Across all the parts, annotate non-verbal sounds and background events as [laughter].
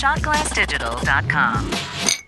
shotglassdigital.com.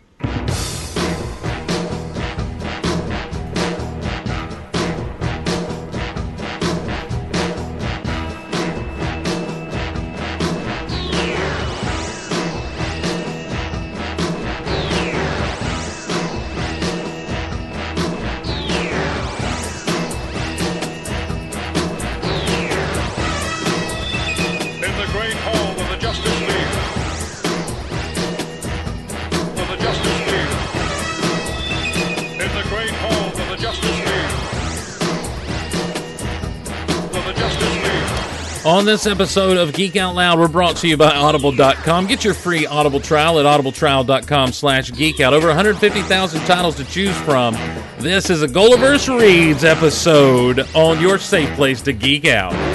On this episode of Geek Out Loud, we're brought to you by Audible.com. Get your free Audible trial at audibletrial.com slash geekout. Over 150,000 titles to choose from. This is a GOLiverse Reads episode on your safe place to geek out.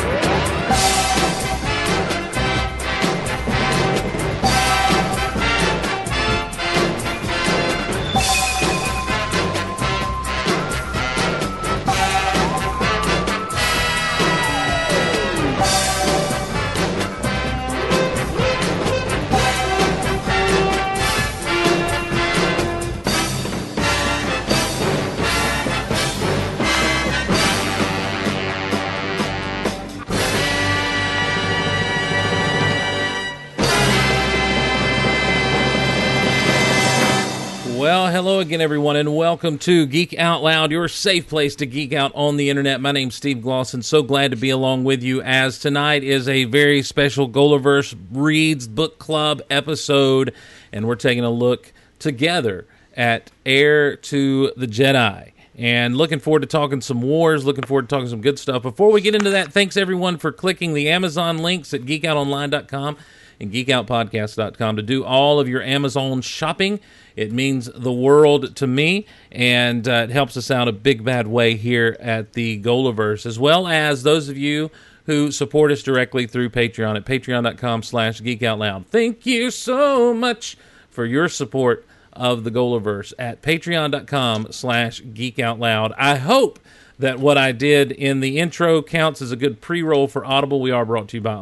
Welcome to Geek Out Loud, your safe place to geek out on the internet. My name's Steve Glosson. So glad to be along with you as tonight is a very special GOLiverse Reads Book Club episode, and we're taking a look together at Heir to the Jedi. And looking forward to talking some wars, looking forward to talking some good stuff. Before we get into that, thanks everyone for clicking the Amazon links at geekoutonline.com and geekoutpodcast.com to do all of your Amazon shopping. It means the world to me, and uh, it helps us out a big bad way here at the GOLiverse, as well as those of you who support us directly through Patreon at patreon.com slash geekoutloud. Thank you so much for your support of the GOLiverse at patreon.com slash geekoutloud. I hope that what I did in the intro counts as a good pre-roll for Audible. We are brought to you by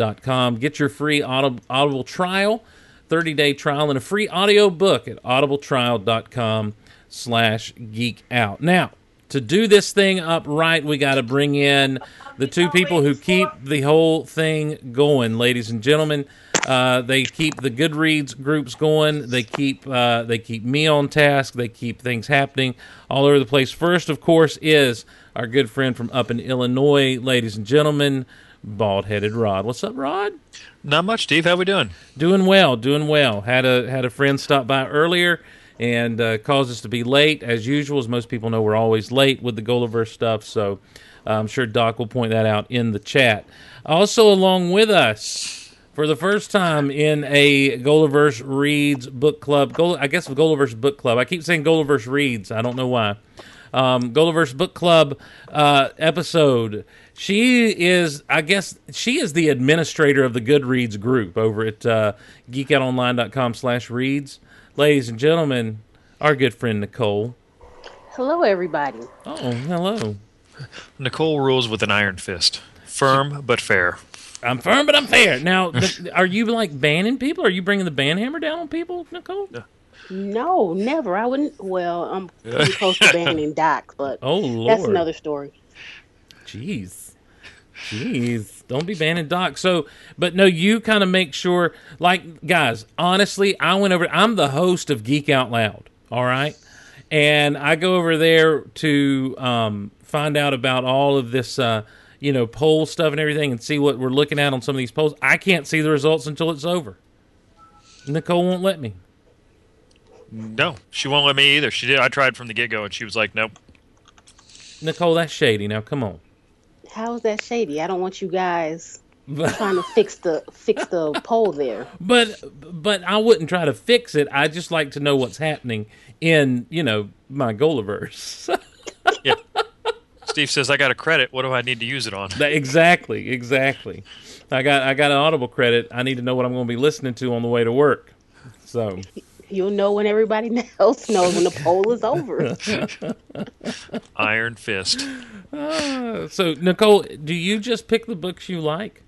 audible.com. Get your free Audible, Audible trial, 30-day trial, and a free audio book at audibletrial.com slash geek out. Now, to do this thing up right, we got to bring in the two people who keep the whole thing going, ladies and gentlemen. Uh, they keep the Goodreads groups going. They keep uh, they keep me on task. They keep things happening all over the place. First, of course, is our good friend from up in Illinois, ladies and gentlemen, bald headed Rod. What's up, Rod? Not much, Steve. How we doing? Doing well, doing well. Had a had a friend stop by earlier and uh, caused us to be late as usual. As most people know, we're always late with the Gulliver stuff. So uh, I'm sure Doc will point that out in the chat. Also, along with us for the first time in a GOLiverse Reads book club, Gull- I guess GOLiverse book club. I keep saying GOLiverse Reads. I don't know why. Um, GOLiverse book club uh, episode. She is, I guess, she is the administrator of the Goodreads group over at uh, geekoutonline.com slash reads. Ladies and gentlemen, our good friend Nicole. Hello, everybody. Oh, hello. Nicole rules with an iron fist, firm but fair. I'm firm, but I'm fair. Now, th- are you like banning people? Are you bringing the ban hammer down on people, Nicole? No, never. I wouldn't. Well, I'm pretty close to banning [laughs] Doc, but Oh, Lord. that's another story. Jeez. Jeez. Don't be banning Doc. So, but no, you kind of make sure, like, guys, honestly, I went over, I'm the host of Geek Out Loud, all right? And I go over there to um, find out about all of this, uh, you know, poll stuff and everything and see what we're looking at on some of these polls. I can't see the results until it's over. Nicole won't let me. No, she won't let me either. She did. I tried from the get go, and she was like, "Nope." Nicole, that's shady. Now, come on. How is that shady? I don't want you guys [laughs] trying to fix the fix the poll there. But but I wouldn't try to fix it. I just like to know what's happening in you know my GOLiverse. [laughs] Yeah. Steve says, "I got a credit. What do I need to use it on?" Exactly, exactly. I got I got an Audible credit. I need to know what I'm going to be listening to on the way to work. So You'll know when everybody [laughs] else knows when the poll is over. [laughs] Iron fist. uh, so Nicole, do you just pick the books you like?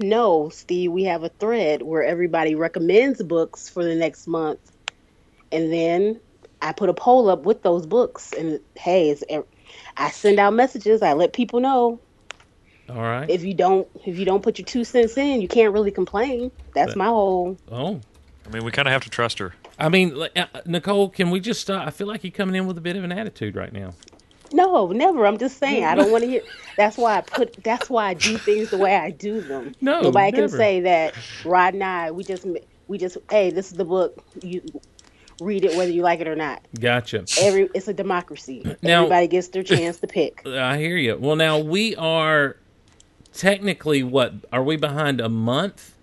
No, Steve, we have a thread where everybody recommends books for the next month, and then I put a poll up with those books, and hey, it's, I send out messages. I let people know. All right. If you don't, if you don't put your two cents in, you can't really complain. That's But- my whole. oh. I mean, we kind of have to trust her. I mean, uh, Nicole, can we just stop? I feel like you're coming in with a bit of an attitude right now. No, never. I'm just saying. I don't want to hear. [laughs] That's why I put. That's why I do things the way I do them. No, nobody never. can say that. Rod and I, we just, we just. Hey, this is the book. You read it whether you like it or not. Gotcha. Every it's a democracy. Now- Everybody gets their chance to pick. [laughs] I hear you. Well, now we are technically what? Are we behind a month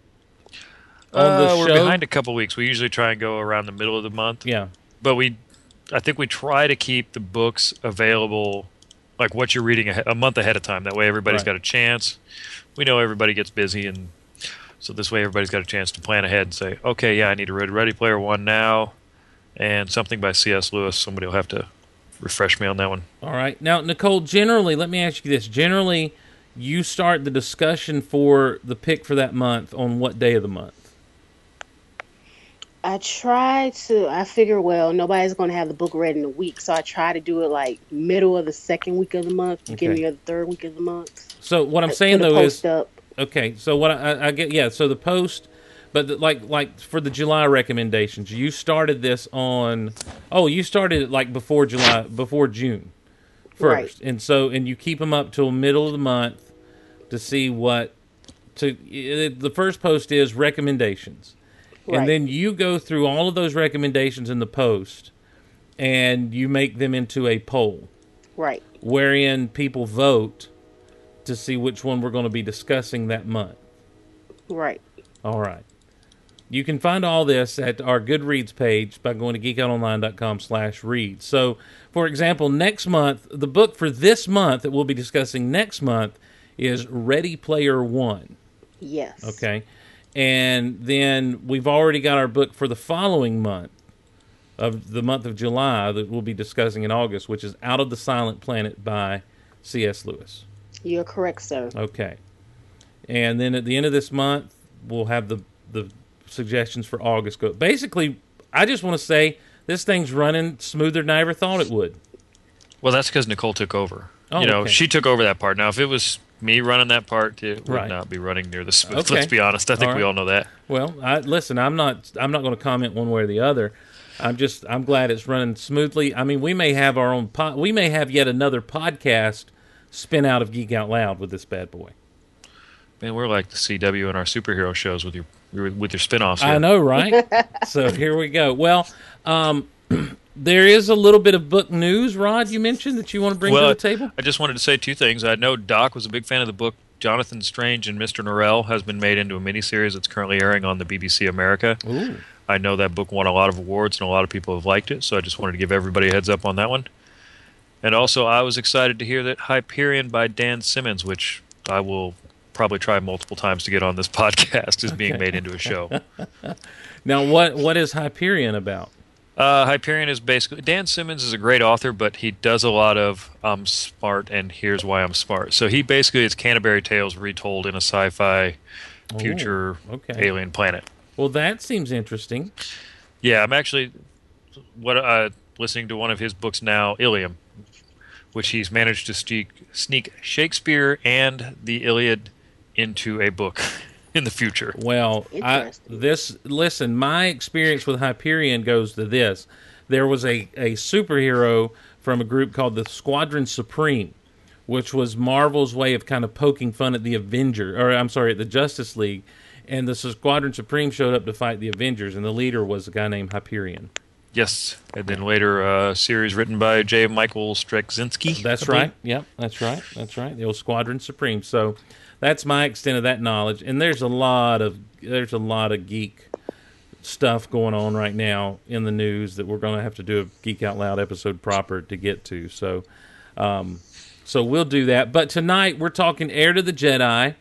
on the Uh, we're show? behind a couple weeks. We usually try and go around the middle of the month, Yeah. but we, I think we try to keep the books available, like what you're reading a, a month ahead of time. That way, everybody's Right. got a chance. We know everybody gets busy, and so this way, everybody's got a chance to plan ahead and say, okay, yeah, I need to read Ready Player One now, and something by C.S. Lewis. Somebody will have to refresh me on that one. All right. Now, Nicole, generally, let me ask you this. Generally, you start the discussion for the pick for that month on what day of the month? I try to. I figure, well, nobody's going to have the book read in a week, so I try to do it like middle of the second week of the month, beginning Okay. of the third week of the month. So what I'm saying though is up. okay. So what I, I get, yeah. So the post, but the, like like for the July recommendations, you started this on. Oh, you started it like before July, before June, first, Right. and so and you keep them up till middle of the month to see what. To the first post is recommendations, Right. and then you go through all of those recommendations in the post, and you make them into a poll Right. wherein people vote to see which one we're going to be discussing that month. Right. All right. You can find all this at our Goodreads page by going to geekoutonline.com slash read. So, for example, next month, the book for this month that we'll be discussing next month is Ready Player One. Yes. Okay. And then we've already got our book for the following month of the month of July that we'll be discussing in August, which is Out of the Silent Planet by C.S. Lewis. You're correct, sir. Okay. And then at the end of this month, we'll have the the suggestions for August go. Basically, I just want to say this thing's running smoother than I ever thought it would. Well, that's because Nicole took over. Oh, you know, okay. she took over that part. Now, if it was me running that part, too would Right. not be running near the smooth. [laughs] Okay. Let's be honest. I think All we right. all know that. Well, I, listen, I'm not I'm not going to comment one way or the other. I'm just I'm glad it's running smoothly. I mean, we may have our own pod, we may have yet another podcast spin out of Geek Out Loud with this bad boy. Man, we're like the CW in our superhero shows with your with your spin-offs. I know, right? [laughs] so here we go. Well, um, [clears throat] there is a little bit of book news, Rod. You mentioned that you want to bring well, to the table. I just wanted to say two things. I know Doc was a big fan of the book Jonathan Strange and Mr. Norrell has been made into a miniseries that's currently airing on the BBC America. Ooh. I know that book won a lot of awards and a lot of people have liked it, so I just wanted to give everybody a heads up on that one. And also, I was excited to hear that Hyperion by Dan Simmons, which I will probably try multiple times to get on this [laughs] podcast, is being Okay. made into a show. [laughs] Now, what what is Hyperion about? Uh, Hyperion is basically Dan Simmons is a great author, but he does a lot of I'm smart and here's why I'm smart. So he basically it's Canterbury Tales retold in a sci-fi future okay. alien planet. Well, that seems interesting. Yeah, I'm actually what uh, listening to one of his books now, Ilium, which he's managed to sneak, sneak Shakespeare and the Iliad into a book [laughs] in the future. Well, I, this listen, my experience with Hyperion goes to this. There was a, a superhero from a group called the Squadron Supreme, which was Marvel's way of kind of poking fun at the Avenger, or I'm sorry, at the Justice League. And the Squadron Supreme showed up to fight the Avengers, and the leader was a guy named Hyperion. Yes, and then later a series written by J. Michael Straczynski. That's right. Yep, that's right. That's right. The old Squadron Supreme. So that's my extent of that knowledge. And there's a lot of there's a lot of geek stuff going on right now in the news that we're going to have to do a Geek Out Loud episode proper to get to. So, um, so we'll do that. But tonight we're talking Heir to the Jedi.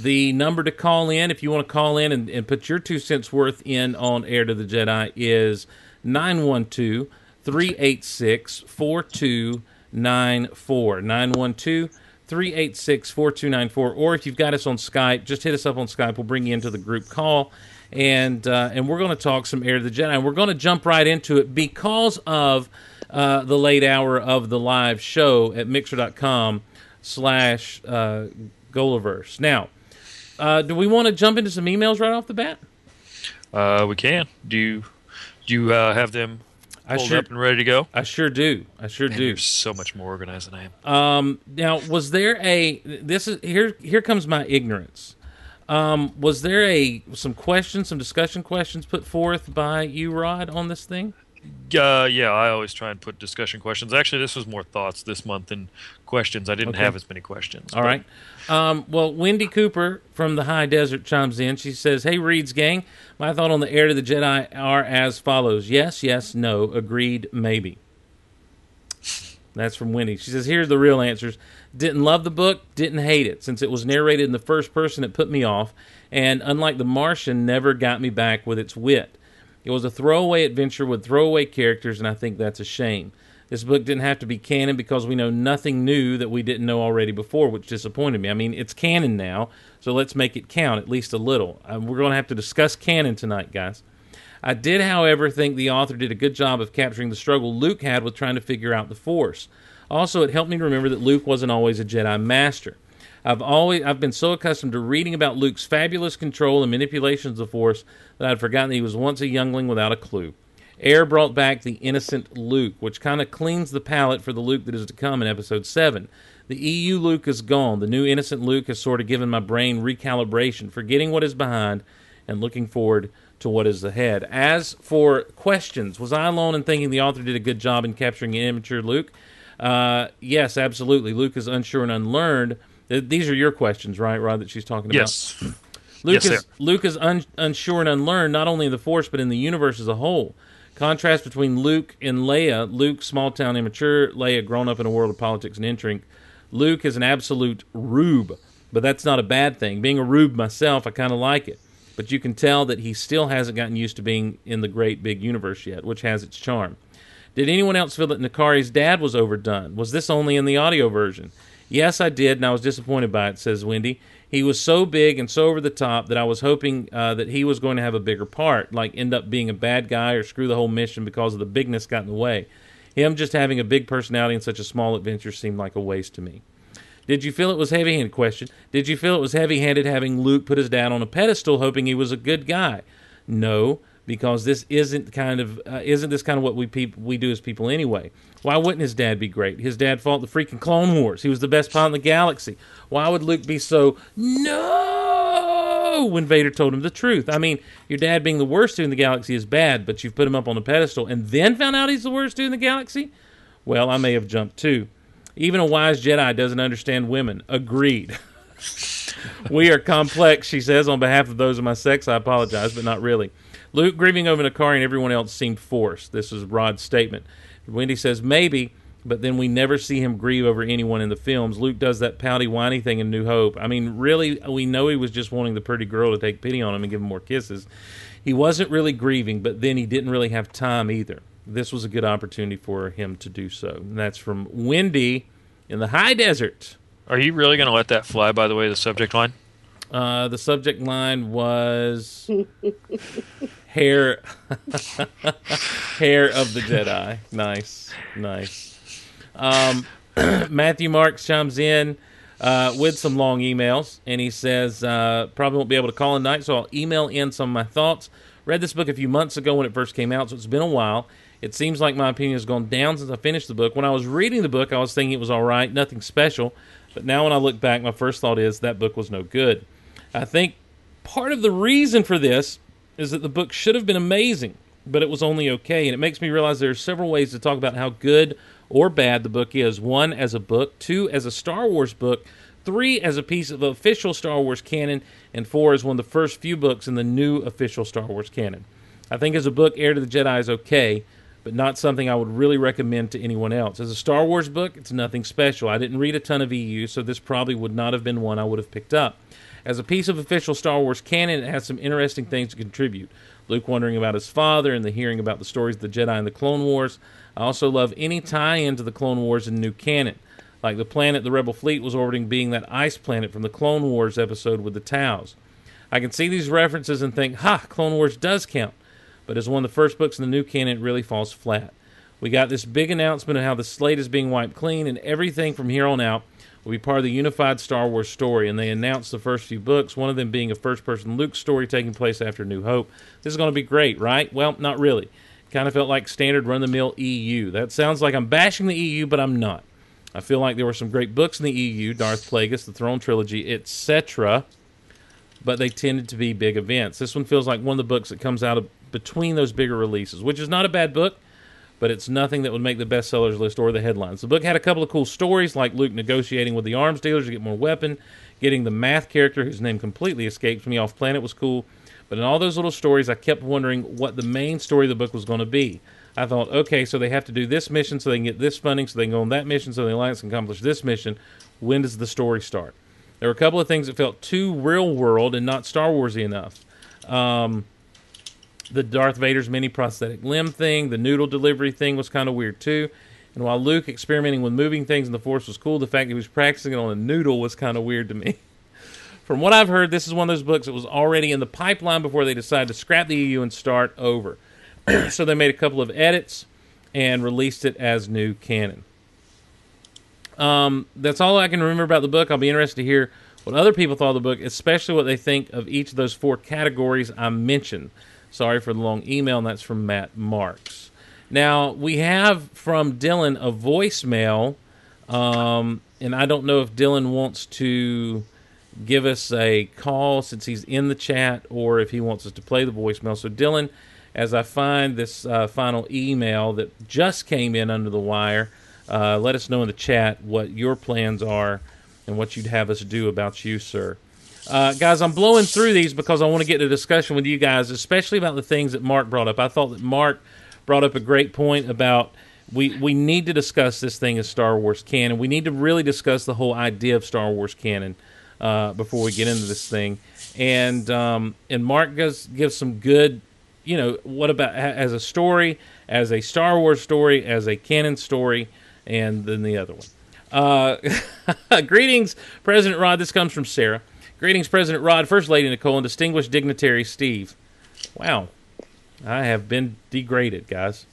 The number to call in, if you want to call in and, and put your two cents worth in on Heir to the Jedi, is 912 386 4294. 912 386 4294. Or if you've got us on Skype, just hit us up on Skype. We'll bring you into the group call. And, uh, and we're going to talk some Heir to the Jedi. And we're going to jump right into it because of uh, the late hour of the live show at mixer.com slash uh, GOLiverse. Now, uh, do we want to jump into some emails right off the bat? Uh, we can. Do you do you uh, have them I sure, up and ready to go? I sure do. I sure Man, do. You're so much more organized than I am. Um, now, was there a this is here? Here comes my ignorance. Um, was there a some questions, some discussion questions put forth by you, Rod, on this thing? Uh, yeah, I always try and put discussion questions. Actually, this was more thoughts this month than questions. I didn't Okay. have as many questions. All but- right. Um, well, Wendy Cooper from the High Desert chimes in. She says, "Hey, Reads gang, my thought on the Heir to the Jedi are as follows: Yes, yes, no, agreed, maybe." That's from Wendy. She says, "Here's the real answers: Didn't love the book, didn't hate it. Since it was narrated in the first person, it put me off, and unlike The Martian, never got me back with its wit. It was a throwaway adventure with throwaway characters, and I think that's a shame." This book didn't have to be canon because we know nothing new that we didn't know already before, which disappointed me. I mean, it's canon now, so let's make it count at least a little. Uh, we're going to have to discuss canon tonight, guys. I did, however, think the author did a good job of capturing the struggle Luke had with trying to figure out the Force. Also, it helped me remember that Luke wasn't always a Jedi Master. I've always I've been so accustomed to reading about Luke's fabulous control and manipulations of the Force that I'd forgotten that he was once a youngling without a clue. Heir brought back the innocent Luke, which kind of cleans the palette for the Luke that is to come in Episode 7. The EU Luke is gone. The new innocent Luke has sort of given my brain recalibration, forgetting what is behind and looking forward to what is ahead. As for questions, was I alone in thinking the author did a good job in capturing an immature Luke? Uh, yes, absolutely. Luke is unsure and unlearned. These are your questions, right, Rod, that she's talking about? Yes. Luke Yes, is sir. Luke is un, unsure and unlearned, not only in the Force but in the universe as a whole. Contrast between Luke and Leia: Luke, small town immature; Leia, grown up in a world of politics and intrigue. Luke is an absolute rube, but that's not a bad thing. Being a rube myself, I kind of like it. But you can tell that he still hasn't gotten used to being in the great big universe yet, which has its charm. Did anyone else feel that Nakari's dad was overdone? Was this only in the audio version? Yes, I did, and I was disappointed by it, says Wendy. He was so big and so over the top that I was hoping uh, that he was going to have a bigger part, like end up being a bad guy or screw the whole mission because of the bigness got in the way. Him just having a big personality in such a small adventure seemed like a waste to me. Did you feel it was heavy handed? Question. Did you feel it was heavy handed having Luke put his dad on a pedestal hoping he was a good guy? No, because this isn't kind of uh, isn't this kind of what we we do as people anyway. Why wouldn't his dad be great? His dad fought the freaking Clone Wars. He was the best pilot in the galaxy. Why would Luke be so no when Vader told him the truth? I mean, your dad being the worst dude in the galaxy is bad, but you've put him up on a pedestal and then found out he's the worst dude in the galaxy? Well, I may have jumped too. Even a wise Jedi doesn't understand women. Agreed. [laughs] we are complex, she says, on behalf of those of my sex. I apologize, but not really. Luke grieving over Nakari and everyone else seemed forced. This is Rod's statement. Wendy says, maybe, but then we never see him grieve over anyone in the films. Luke does that pouty, whiny thing in New Hope. I mean, really, we know he was just wanting the pretty girl to take pity on him and give him more kisses. He wasn't really grieving, but then he didn't really have time either. This was a good opportunity for him to do so. And that's from Wendy in the high desert. Are you really going to let that fly? By the way, the subject line. Uh, the subject line was [laughs] hair, hair of the Jedi. Nice, nice. Um, [clears throat] Matthew Marks chimes in uh, with some long emails, and he says uh, probably won't be able to call tonight, so I'll email in some of my thoughts. Read this book a few months ago when it first came out, so it's been a while. It seems like my opinion has gone down since I finished the book. When I was reading the book, I was thinking it was all right, nothing special. But now when I look back, my first thought is that book was no good. I think part of the reason for this is that the book should have been amazing, but it was only okay. And it makes me realize there are several ways to talk about how good or bad the book is. One, as a book, two, as a Star Wars book, three, as a piece of official Star Wars canon, and four, as one of the first few books in the new official Star Wars canon. I think as a book, Heir to the Jedi is okay, but not something I would really recommend to anyone else. As a Star Wars book, it's nothing special. I didn't read a ton of EU, so this probably would not have been one I would have picked up. As a piece of official Star Wars canon, it has some interesting things to contribute. Luke wondering about his father and the hearing about the stories of the Jedi and the Clone Wars. I also love any tie in to the Clone Wars and new canon. like the planet the Rebel fleet was orbiting being that ice planet from the Clone Wars episode with the Talz. I can see these references and think, ha, Clone Wars does count. But as one of the first books in the new canon, it really falls flat. We got this big announcement of how the slate is being wiped clean, and everything from here on out will be part of the unified Star Wars story. And they announced the first few books, one of them being a first person Luke story taking place after New Hope. This is going to be great, right? Well, not really. Kind of felt like standard run the mill EU. That sounds like I'm bashing the EU, but I'm not. I feel like there were some great books in the EU Darth Plagueis, the Thrawn Trilogy, etc. But they tended to be big events. This one feels like one of the books that comes out of between those bigger releases, which is not a bad book but it's nothing that would make the bestsellers list or the headlines. The book had a couple of cool stories, like Luke negotiating with the arms dealers to get more weapon, getting the math character whose name completely escapes me off planet was cool. But in all those little stories, I kept wondering what the main story of the book was going to be. I thought, okay, so they have to do this mission so they can get this funding, so they can go on that mission, so the Alliance can accomplish this mission. When does the story start? There were a couple of things that felt too real world and not Star Warsy enough. Um, the Darth Vader's mini prosthetic limb thing, the noodle delivery thing was kind of weird too. And while Luke experimenting with moving things in the Force was cool, the fact that he was practicing it on a noodle was kind of weird to me. [laughs] From what I've heard, this is one of those books that was already in the pipeline before they decided to scrap the EU and start over. [clears throat] so they made a couple of edits and released it as new canon. Um, that's all I can remember about the book. I'll be interested to hear what other people thought of the book, especially what they think of each of those four categories I mentioned. Sorry for the long email, and that's from Matt Marks. Now, we have from Dylan a voicemail, um, and I don't know if Dylan wants to give us a call since he's in the chat or if he wants us to play the voicemail. So, Dylan, as I find this uh, final email that just came in under the wire, uh, let us know in the chat what your plans are and what you'd have us do about you, sir. Uh, guys, I'm blowing through these because I want to get a discussion with you guys, especially about the things that Mark brought up. I thought that Mark brought up a great point about we we need to discuss this thing as Star Wars canon. We need to really discuss the whole idea of Star Wars canon uh, before we get into this thing. And um, and Mark gives gives some good, you know, what about as a story, as a Star Wars story, as a canon story, and then the other one. Uh, [laughs] greetings, President Rod. This comes from Sarah. Greetings, President Rod, First Lady Nicole, and distinguished dignitary Steve. Wow, I have been degraded, guys.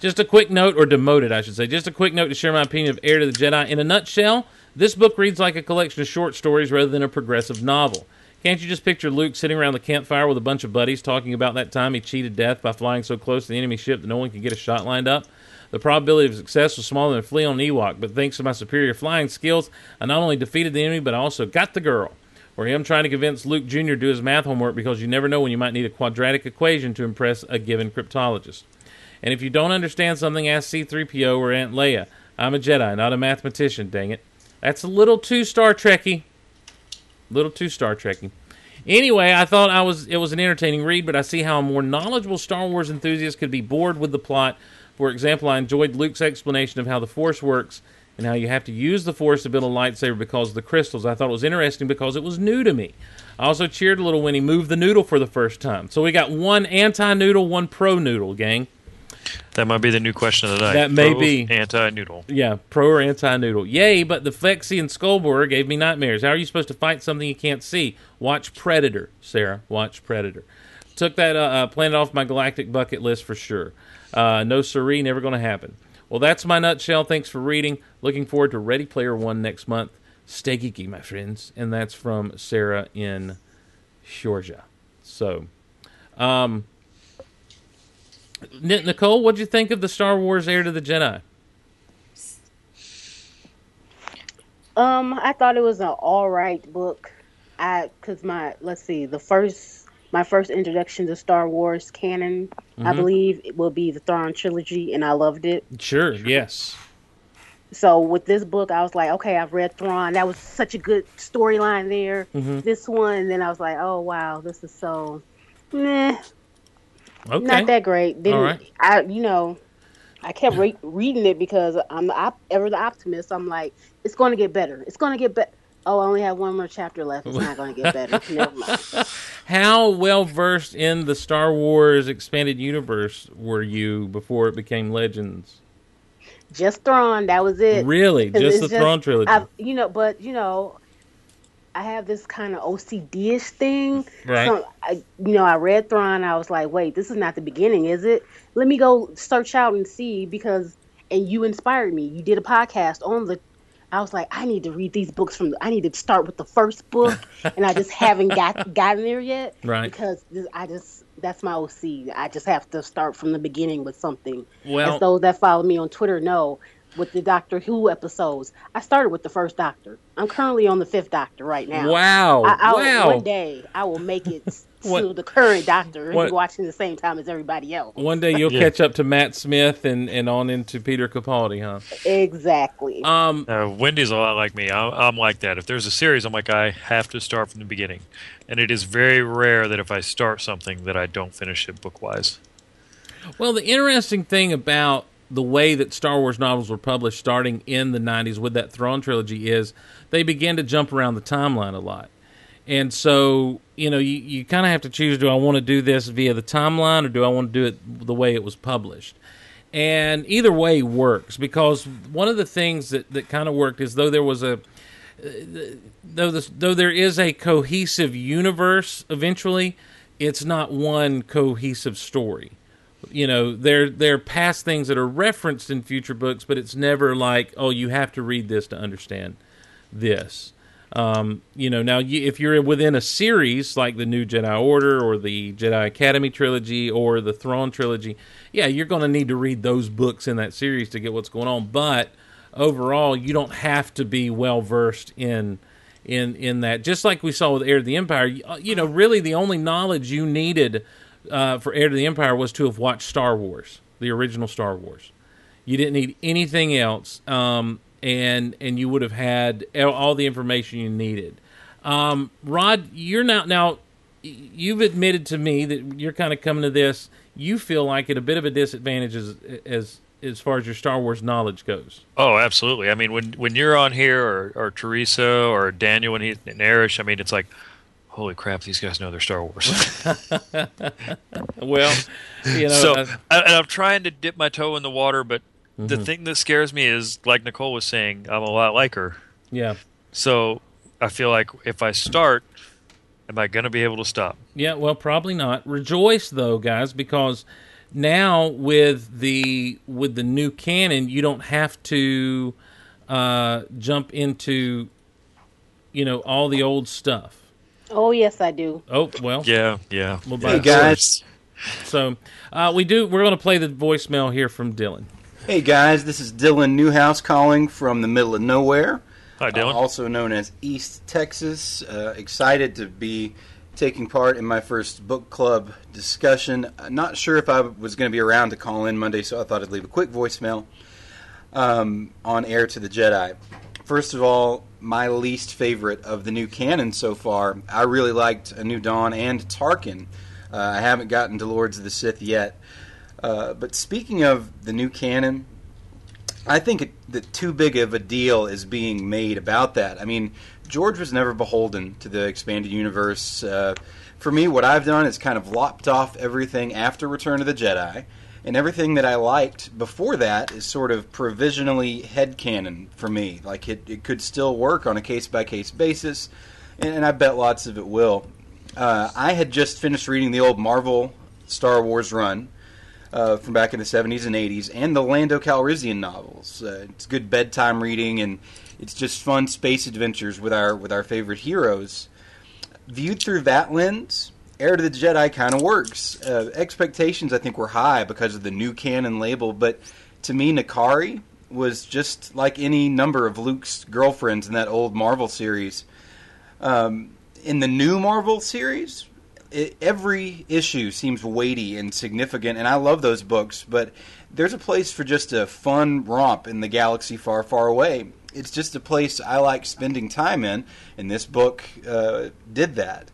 Just a quick note, or demoted, I should say. Just a quick note to share my opinion of Heir to the Jedi. In a nutshell, this book reads like a collection of short stories rather than a progressive novel. Can't you just picture Luke sitting around the campfire with a bunch of buddies talking about that time he cheated death by flying so close to the enemy ship that no one could get a shot lined up? The probability of success was smaller than a flea on an Ewok, but thanks to my superior flying skills, I not only defeated the enemy, but I also got the girl. Or him trying to convince Luke Jr. to do his math homework because you never know when you might need a quadratic equation to impress a given cryptologist. And if you don't understand something, ask C3PO or Aunt Leia. I'm a Jedi, not a mathematician, dang it. That's a little too Star Trekky. Little too Star Trekky. Anyway, I thought I was it was an entertaining read, but I see how a more knowledgeable Star Wars enthusiast could be bored with the plot for example, I enjoyed Luke's explanation of how the Force works and how you have to use the Force to build a lightsaber because of the crystals. I thought it was interesting because it was new to me. I also cheered a little when he moved the noodle for the first time. So we got one anti noodle, one pro noodle, gang. That might be the new question of the night. That may be anti noodle. Yeah, pro or anti noodle. Yay, but the Flexi and Skullborer gave me nightmares. How are you supposed to fight something you can't see? Watch Predator, Sarah. Watch Predator. Took that uh, uh, planet off my galactic bucket list for sure. Uh, no siree, never going to happen. Well, that's my nutshell. Thanks for reading. Looking forward to Ready Player One next month. Stay geeky, my friends. And that's from Sarah in Georgia. So, um, Nicole, what'd you think of the Star Wars Heir to the Jedi? Um, I thought it was an all right book. I, cause my, let's see, the first my first introduction to Star Wars canon, mm-hmm. I believe, it will be the Thrawn trilogy, and I loved it. Sure, yes. So with this book, I was like, okay, I've read Thrawn. That was such a good storyline there. Mm-hmm. This one, and then I was like, oh wow, this is so, meh, okay. not that great. Then All right. I, you know, I kept re- reading it because I'm the op- ever the optimist. I'm like, it's going to get better. It's going to get better. Oh, I only have one more chapter left. It's not going to get better. [laughs] Never mind. How well versed in the Star Wars expanded universe were you before it became Legends? Just Thrawn. That was it. Really, just the Thrawn trilogy. I've, you know, but you know, I have this kind of OCD-ish thing. Right. So, I, you know, I read Thrawn. I was like, wait, this is not the beginning, is it? Let me go search out and see because. And you inspired me. You did a podcast on the. I was like, I need to read these books from. The, I need to start with the first book, and I just haven't got [laughs] gotten there yet. Right. Because this, I just that's my OC. I just have to start from the beginning with something. Well- As those that follow me on Twitter know, with the Doctor Who episodes, I started with the first Doctor. I'm currently on the fifth Doctor right now. Wow! I, I'll, wow! One day I will make it to the current Doctor and what- be watching the same time as everybody else. One day you'll Yeah. catch up to Matt Smith and, and on into Peter Capaldi, huh? Exactly. Um, Uh, Wendy's a lot like me. I'm, I'm like that. If there's a series, I'm like I have to start from the beginning, and it is very rare that if I start something that I don't finish it book wise. Well, the interesting thing about the way that Star Wars novels were published starting in the 90s with that Thrawn trilogy is they began to jump around the timeline a lot. And so, you know, you, you kind of have to choose do I want to do this via the timeline or do I want to do it the way it was published? And either way works because one of the things that, that kind of worked is though there was a uh, though this, though there is a cohesive universe eventually, it's not one cohesive story. You know, there there are past things that are referenced in future books, but it's never like, oh, you have to read this to understand this. Um, you know, now you, if you're within a series like the New Jedi Order or the Jedi Academy trilogy or the Thrawn trilogy, yeah, you're going to need to read those books in that series to get what's going on. But overall, you don't have to be well versed in in in that. Just like we saw with Heir to the Empire, you, you know, really the only knowledge you needed uh, for Heir to the Empire was to have watched Star Wars, the original Star Wars. You didn't need anything else, um, and and you would have had all the information you needed. Um, Rod, you're now now you've admitted to me that you're kind of coming to this. You feel like at a bit of a disadvantage as as as far as your Star Wars knowledge goes. Oh, absolutely. I mean, when when you're on here, or, or Teresa, or Daniel, when he's and Erish, I mean, it's like, holy crap, these guys know their Star Wars. [laughs] [laughs] Well, you know, so, uh, I, and I'm trying to dip my toe in the water, but Mm-hmm. the thing that scares me is, like Nicole was saying, I'm a lot like her. yeah, So I feel like if I start, am I going to be able to stop? Yeah, well, probably not. Rejoice though, guys, because now with the with the new canon, you don't have to uh, jump into you know all the old stuff. oh yes, I do. Oh well, Yeah, yeah. Well, Hey guys. So uh, we do. We're going to play the voicemail here from Dylan. Hey guys, this is Dylan Newhouse calling from the middle of nowhere, Hi, uh, Dylan. also known as East Texas. Uh, excited to be taking part in my first book club discussion. Uh, Not sure if I was going to be around to call in Monday, so I thought I'd leave a quick voicemail um, on Heir to the Jedi. First of all, my least favorite of the new canon so far. I really liked A New Dawn and Tarkin. Uh, I haven't gotten to Lords of the Sith yet. Uh, but speaking of the new canon, I think it, that too big of a deal is being made about that. I mean, George was never beholden to the expanded universe. Uh, for me, what I've done is kind of lopped off everything after Return of the Jedi, and everything that I liked before that is sort of provisionally headcanon for me. Like, it, it could still work on a case by case basis, and, and I bet lots of it will. Uh, I had just finished reading the old Marvel Star Wars run uh, from back in the 70s and 80s, and the Lando Calrissian novels. Uh, it's good bedtime reading, and it's just fun space adventures with our with our favorite heroes. Viewed through that lens, Heir to the Jedi kind of works. Uh, expectations, I think, were high because of the new canon label, but to me, Nakari was just like any number of Luke's girlfriends in that old Marvel series. Um, in the new Marvel series, it, every issue seems weighty and significant, and I love those books. But there's a place for just a fun romp in the galaxy far, far away. It's just a place I like spending time in, and this book uh, did that.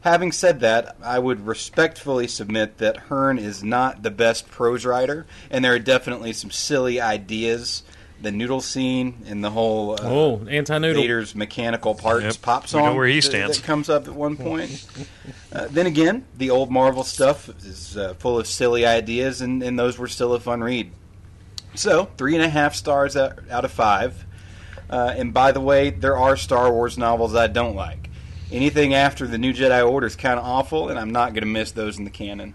Having said that, I would respectfully submit that Hearne is not the best prose writer, and there are definitely some silly ideas. The noodle scene and the whole uh, Oh, anti-noodle. Vader's mechanical parts Yep. pop We know where he stands. that comes up at one point. uh, then again, the old Marvel stuff is uh, full of silly ideas, and, and those were still a fun read. So, three and a half stars out, out of five. Uh, and by the way, there are Star Wars novels I don't like. Anything after the New Jedi Order is kind of awful, and I'm not going to miss those in the canon.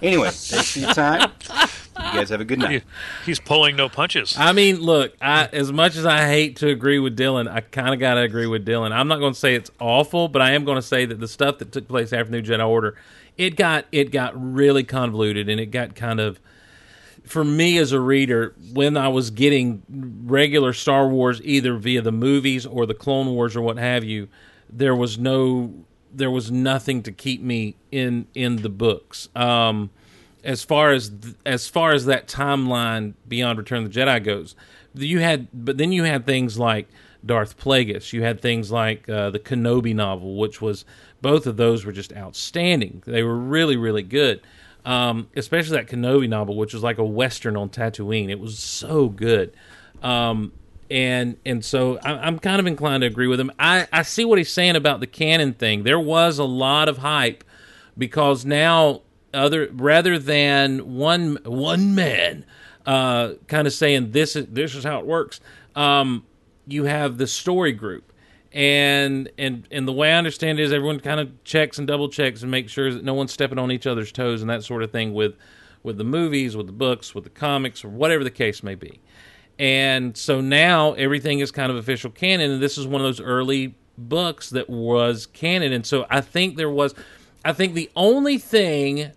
Anyway, thanks for your time. [laughs] You guys have a good night. [laughs] he's pulling no punches. I mean, look, I, as much as I hate to agree with Dylan, I kind of got to agree with Dylan. I'm not going to say it's awful, but I am going to say that the stuff that took place after New Jedi Order, it got it got really convoluted and it got kind of for me as a reader when I was getting regular Star Wars either via the movies or the Clone Wars or what have you, there was no there was nothing to keep me in in the books. Um, as far as as far as that timeline beyond Return of the Jedi goes, you had but then you had things like Darth Plagueis. You had things like uh, the Kenobi novel, which was both of those were just outstanding. They were really really good. Um, especially that Kenobi novel, which was like a western on Tatooine. It was so good. Um, and and so I, I'm kind of inclined to agree with him. I, I see what he's saying about the canon thing. There was a lot of hype because now other rather than one one man uh, kind of saying this is this is how it works. Um, you have the story group, and and and the way I understand it is everyone kind of checks and double checks and makes sure that no one's stepping on each other's toes and that sort of thing with with the movies, with the books, with the comics, or whatever the case may be. And so now everything is kind of official canon, and this is one of those early books that was canon. And so I think there was, I think the only thing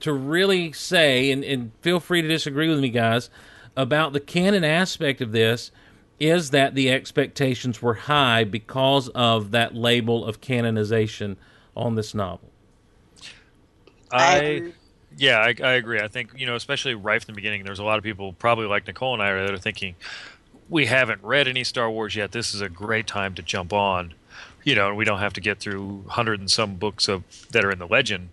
to really say, and, and feel free to disagree with me, guys, about the canon aspect of this is that the expectations were high because of that label of canonization on this novel. I I yeah, I, I agree. I think you know, especially right from the beginning, there's a lot of people, probably like Nicole and I, that are thinking we haven't read any Star Wars yet. This is a great time to jump on. You know, and we don't have to get through hundred and some books of that are in the legend.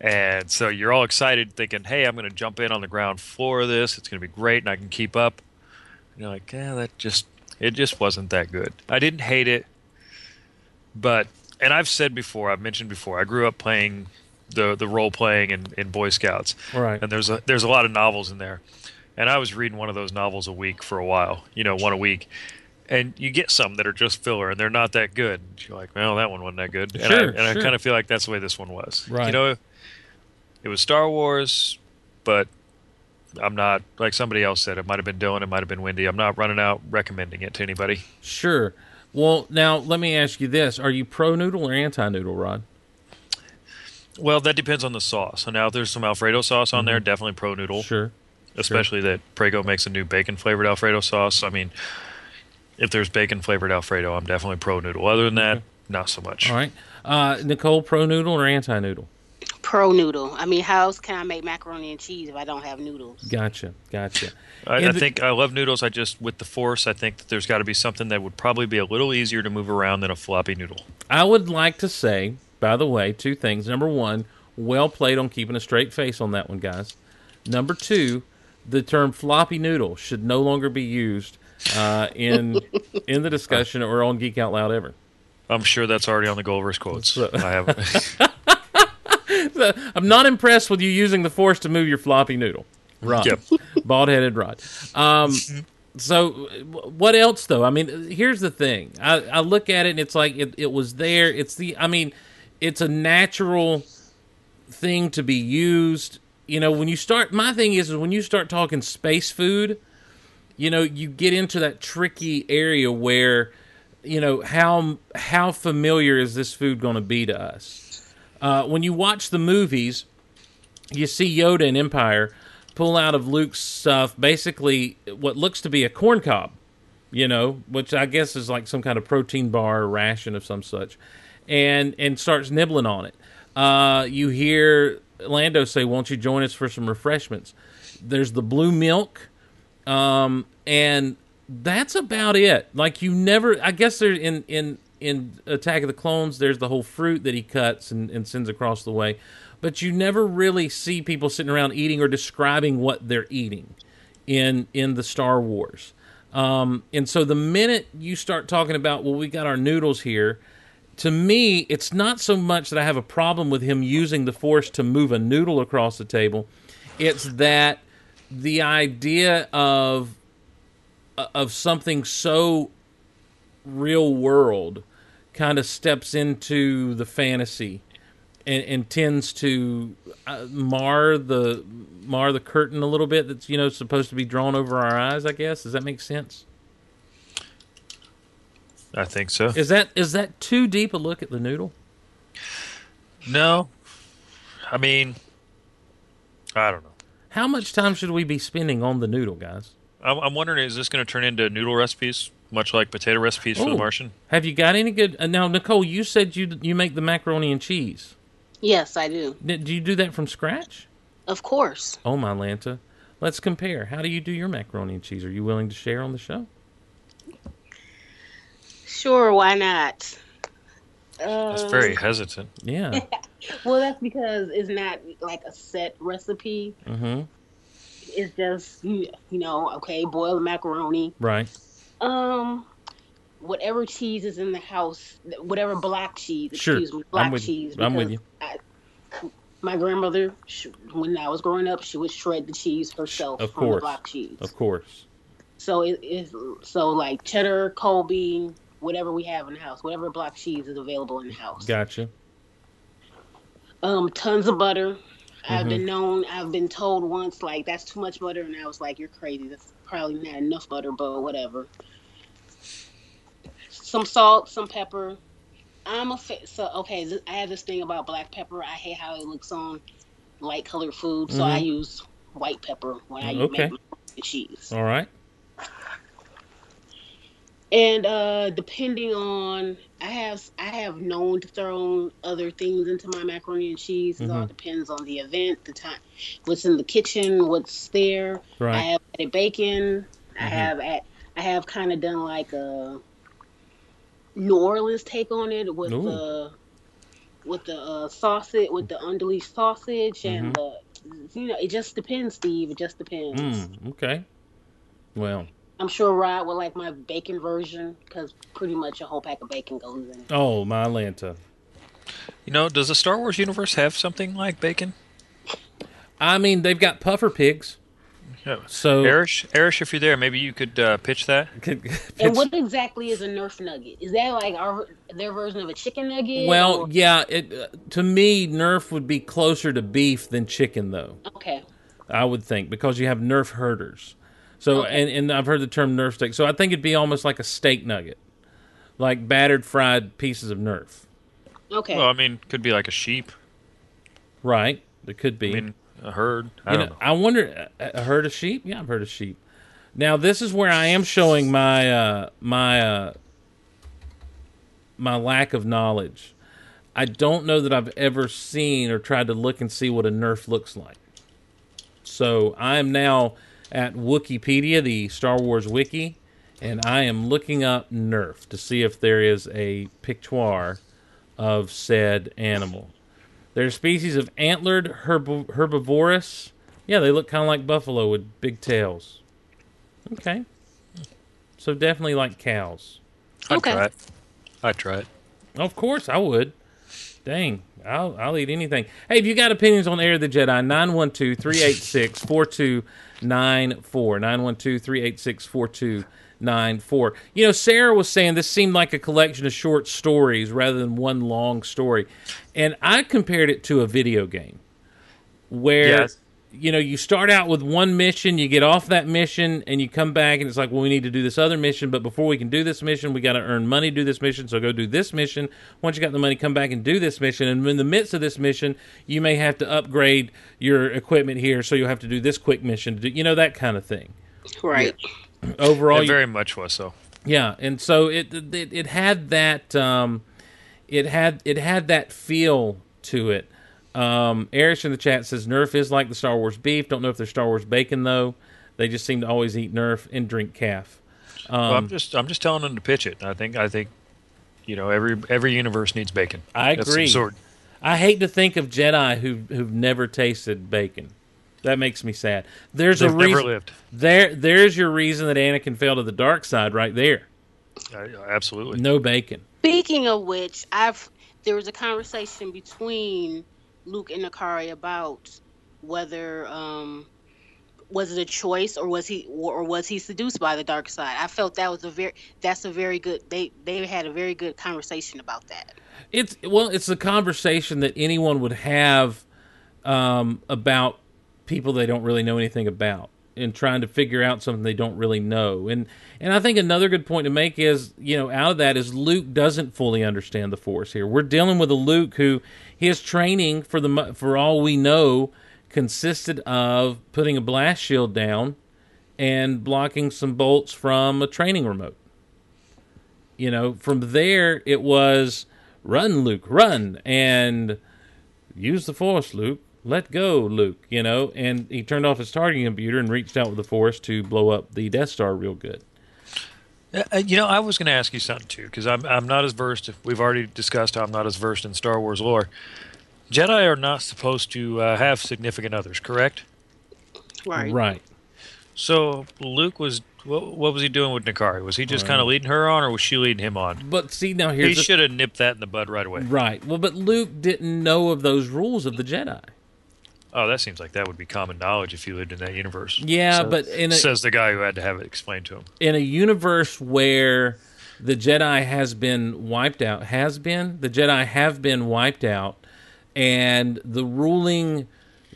And so you're all excited, thinking, "Hey, I'm going to jump in on the ground floor of this. It's going to be great, and I can keep up." And you're like, "Yeah, that just it just wasn't that good." I didn't hate it, but and I've said before, I've mentioned before, I grew up playing the the role playing in, in Boy Scouts, Right. and there's a there's a lot of novels in there, and I was reading one of those novels a week for a while, you know, one a week, and you get some that are just filler and they're not that good. You're like, well, that one wasn't that good, and Sure, I, and I kind of feel like that's the way this one was. Right. You know, it was Star Wars, but I'm not like somebody else said. It might have been Dylan. It might have been Wendy. I'm not running out recommending it to anybody. Sure. Well, now let me ask you this: Are you pro noodle or anti noodle, Rod? Well, that depends on the sauce. So now, if there's some Alfredo sauce on there, definitely pro noodle. Mm-hmm. Sure. especially that Prego makes a new bacon flavored Alfredo sauce. I mean, if there's bacon flavored Alfredo, I'm definitely pro noodle. Other than that, not so much. All right. Uh, Nicole, pro noodle or anti noodle? Pro noodle. I mean, how else can I make macaroni and cheese if I don't have noodles? Gotcha. Gotcha. I, I think I love noodles. I just with the force, I think that there's got to be something that would probably be a little easier to move around than a floppy noodle. I would like to say, by the way, two things. Number one, well played on keeping a straight face on that one, guys. Number two, the term floppy noodle should no longer be used uh, in [laughs] in the discussion or on Geek Out Loud ever. I'm sure that's already on the GOLiverse quotes. So- I [laughs] [laughs] I'm not impressed with you using the force to move your floppy noodle. Rod. Yep. [laughs] Bald headed Rod. Um, so, what else, though? I mean, here's the thing. I, I look at it and it's like it, it was there. It's the, I mean, it's a natural thing to be used. You know, when you start, my thing is, is when you start talking space food, you know, you get into that tricky area where, you know, how how familiar is this food going to be to us? Uh, when you watch the movies, you see Yoda in Empire pull out of Luke's stuff basically what looks to be a corn cob, you know, which I guess is like some kind of protein bar or ration of some such, and and starts nibbling on it. Uh, you hear Lando say, "Won't you join us for some refreshments?" There's the blue milk, um, and that's about it. Like you never, I guess there in in in Attack of the Clones, there's the whole fruit that he cuts and, and sends across the way, but you never really see people sitting around eating or describing what they're eating in in the Star Wars. Um, and so the minute you start talking about, well, we got our noodles here. To me, it's not so much that I have a problem with him using the force to move a noodle across the table. It's that the idea of of something so real world kind of steps into the fantasy and, and tends to uh, mar the mar the curtain a little bit that's you know supposed to be drawn over our eyes i guess. Does that make sense? I think so. is that is that too deep a look at the noodle? No, I mean, I don't know. how much time should we be spending on the noodle guys? I'm, I'm wondering, is this going to turn into noodle recipes, much like potato recipes for the Martian? have you got any good uh, now nicole you said you you make the macaroni and cheese Yes, I do. Did- do you do that from scratch Of course. Oh my Lanta. Let's compare. How do you do your macaroni and cheese? Are you willing to share on the show? Sure, why not? That's very hesitant. [laughs] Yeah. [laughs] well. That's because it's not like a set recipe. mm-hmm. It's just you know, okay, boil the macaroni. Right. Um, whatever cheese is in the house, whatever black cheese. Sure. Excuse me, black I'm with, cheese. I'm with you. I, my grandmother, she, when I was growing up, she would shred the cheese herself Of from the course. black cheese. Of course. So it is so like cheddar, Colby, whatever we have in the house, whatever black cheese is available in the house. Gotcha. Um, tons of butter. I've Mhm. been known. I've been told once like that's too much butter, and I was like, "You're crazy. That's probably not enough butter, but whatever." Some salt, some pepper. I'm a fa- so okay. I have this thing about black pepper. I hate how it looks on light colored food, so I use white pepper when I Mm-hmm. Okay. make cheese. All right. And uh depending on I have I have known to throw other things into my macaroni and cheese. It all Mhm. depends on the event, the time what's in the kitchen, what's there. I have added bacon. I Mhm. have at I have kind of done like a New Orleans take on it with Ooh. the with the uh, sausage with the unleashed sausage and the you know it just depends, Steve. It just depends. Mm, okay. Well, I'm sure Rod would like my bacon version because pretty much a whole pack of bacon goes in. oh, my Lanta. You know, does the Star Wars universe have something like bacon? I mean, they've got puffer pigs. Yeah. So Erish, Erish, if you're there, maybe you could uh, pitch that. [laughs] And what exactly is a Nerf nugget? Is that like our their version of a chicken nugget? well, or- yeah, it uh, to me Nerf would be closer to beef than chicken though. okay. I would think because you have Nerf herders. So Okay. and, and I've heard the term Nerf steak. So I think it'd be almost like a steak nugget, like battered fried pieces of Nerf. Okay. Well, I mean, could be like a sheep. Right? It could be. I mean, a herd. I You don't know, know. I wonder a a herd of sheep. Yeah, I've heard of sheep. Now this is where I am showing my uh, my uh, my lack of knowledge. I don't know that I've ever seen or tried to look and see what a Nerf looks like. So I am now at Wikipedia, the Star Wars wiki, and I am looking up Nerf to see if there is a pictoire of said animal. They're a species of antlered herb- herbivorous. Yeah, they look kind of like buffalo with big tails. Okay. So definitely like cows. I'd Okay. try it. I'd try it. Of course, I would. Dang, I'll, I'll eat anything. Hey, if you got opinions on Heir of the Jedi, 912 386 4294. 912 386 4294. You know, Sarah was saying this seemed like a collection of short stories rather than one long story. And I compared it to a video game where. Yes. You know, you start out with one mission, you get off that mission, and you come back, and it's like, well, we need to do this other mission, but before we can do this mission, we got to earn money to do this mission, so go do this mission. Once you got the money, come back and do this mission, and in the midst of this mission, you may have to upgrade your equipment here, so you'll have to do this quick mission to do, you know, that kind of thing. Right. Overall, It you- very much was so. yeah, and so it it, it had that um, it had it had that feel to it. Um, Erish in the chat says Nerf is like the Star Wars beef. Don't know if they're Star Wars bacon though. They just seem to always eat Nerf and drink caf. Um, well, I'm just I'm just telling them to pitch it. I think I think you know every every universe needs bacon. I Of some agree. I hate to think of Jedi who who've never tasted bacon. That makes me sad. There's They've a never reason. lived. There, there's your reason that Anakin fell to the dark side right there. Uh, absolutely. No bacon. Speaking of which, I've there was a conversation between Luke and Nakari about whether um was it a choice or was he or was he seduced by the dark side? I felt that was a very that's a very good they they had a very good conversation about that. It's well, it's a conversation that anyone would have um, about people they don't really know anything about and trying to figure out something they don't really know. And and I think another good point to make is, you know, out of that is Luke doesn't fully understand the Force here. We're dealing with a Luke who his training for the for all we know consisted of putting a blast shield down and blocking some bolts from a training remote. You know, from there it was run Luke, run and use the force Luke let go, Luke, you know, and he turned off his targeting computer and reached out with the Force to blow up the Death Star real good. Uh, uh you know, I was going to ask you something too, because I'm I'm not as versed. We've already discussed how I'm not as versed in Star Wars lore. Jedi are not supposed to uh, have significant others, correct? Right. Right. So Luke was what, what was he doing with Nakari? Was he just kind of leading her on, or was she leading him on? But see, now He here's the- should have nipped that in the bud right away. right. Well, but Luke didn't know of those rules of the Jedi. Oh, that seems like that would be common knowledge if you lived in that universe. Yeah, but in a, Says the guy who had to have it explained to him. in a universe where the Jedi has been wiped out, has been the Jedi have been wiped out, and the ruling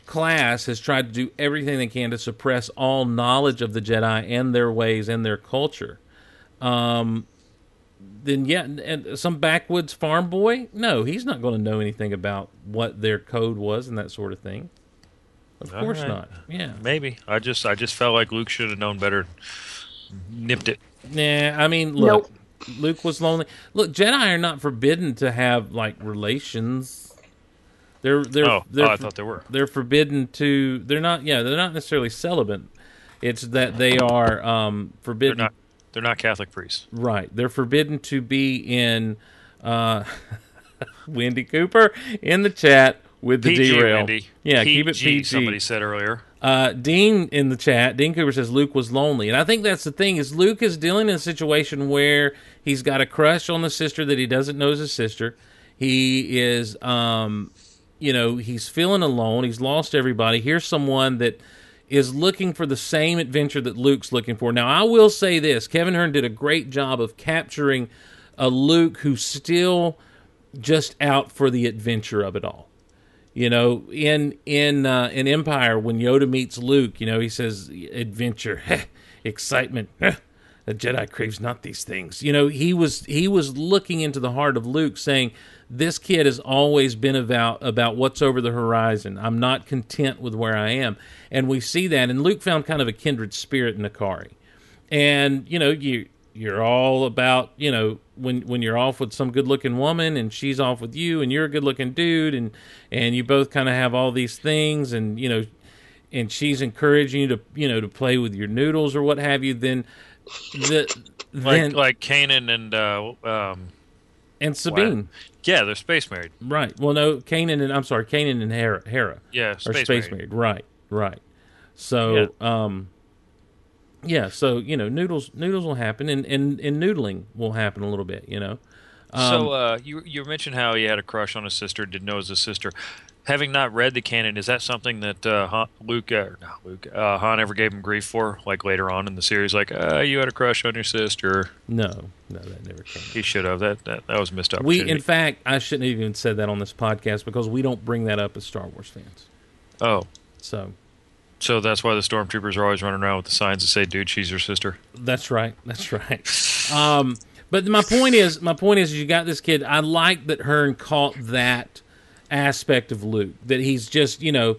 class has tried to do everything they can to suppress all knowledge of the Jedi and their ways and their culture. Um, then yeah, and some backwoods farm boy, no, he's not going to know anything about what their code was and that sort of thing. Of All course right. not. Yeah. Maybe I just I just felt like Luke should have known better. Nipped it. Nah, I mean, look, Nope. Luke was lonely. Look, Jedi are not forbidden to have like relations. They're they're Oh, they're, oh, I thought they were. they're forbidden to. They're not. Yeah, they're not necessarily celibate. It's that they are um, They're forbidden. not. They're not Catholic priests. Right, they're forbidden to be in. Uh, [laughs] Wendy Cooper in the chat with the PG, derail. Yeah, PG, keep it PG. Somebody said earlier. Uh, Dean in the chat, Dean Cooper says Luke was lonely, and I think that's the thing is Luke is dealing in a situation where he's got a crush on the sister that he doesn't know is his sister. He is, um, you know, he's feeling alone. He's lost everybody. Here's someone that is looking for the same adventure that Luke's looking for. Now, I will say this: Kevin Hearne did a great job of capturing a Luke who's still just out for the adventure of it all. You know, in in uh, in Empire, when Yoda meets Luke, you know, he says, "Adventure, [laughs] excitement." a Jedi craves not these things. You know, he was he was looking into the heart of Luke, saying, "This kid has always been about about what's over the horizon. I'm not content with where I am." And we see that, and Luke found kind of a kindred spirit in Akari. And you know, you you're all about you know when when you're off with some good looking woman and she's off with you and you're a good looking dude and and you both kind of have all these things and you know and she's encouraging you to you know to play with your noodles or what have you then the Like then like Kanan and uh, um, and Sabine. Yeah, they're space married. right. Well no Kanan and I'm sorry Kanan and Hera Hera Yeah, space, space married. married. Right right. So um yeah so you know noodles noodles will happen and and, and noodling will happen a little bit you know so uh, you you mentioned how he had a crush on his sister, didn't know it was his sister. Having not read the canon, is that something that uh, Han, Luke, uh, not Luke, uh, Han ever gave him grief for? Like later on in the series, like uh, you had a crush on your sister. no no that never came He should have. That that, that was a missed We, opportunity. in fact, I shouldn't have even said that on this podcast because we don't bring that up as Star Wars fans. oh, So so that's why the stormtroopers are always running around with the signs that say, "Dude, she's your sister." that's right. That's right. Um, but my point is, my point is, you got this kid. I like that Hearne caught that aspect of Luke. That he's just, you know,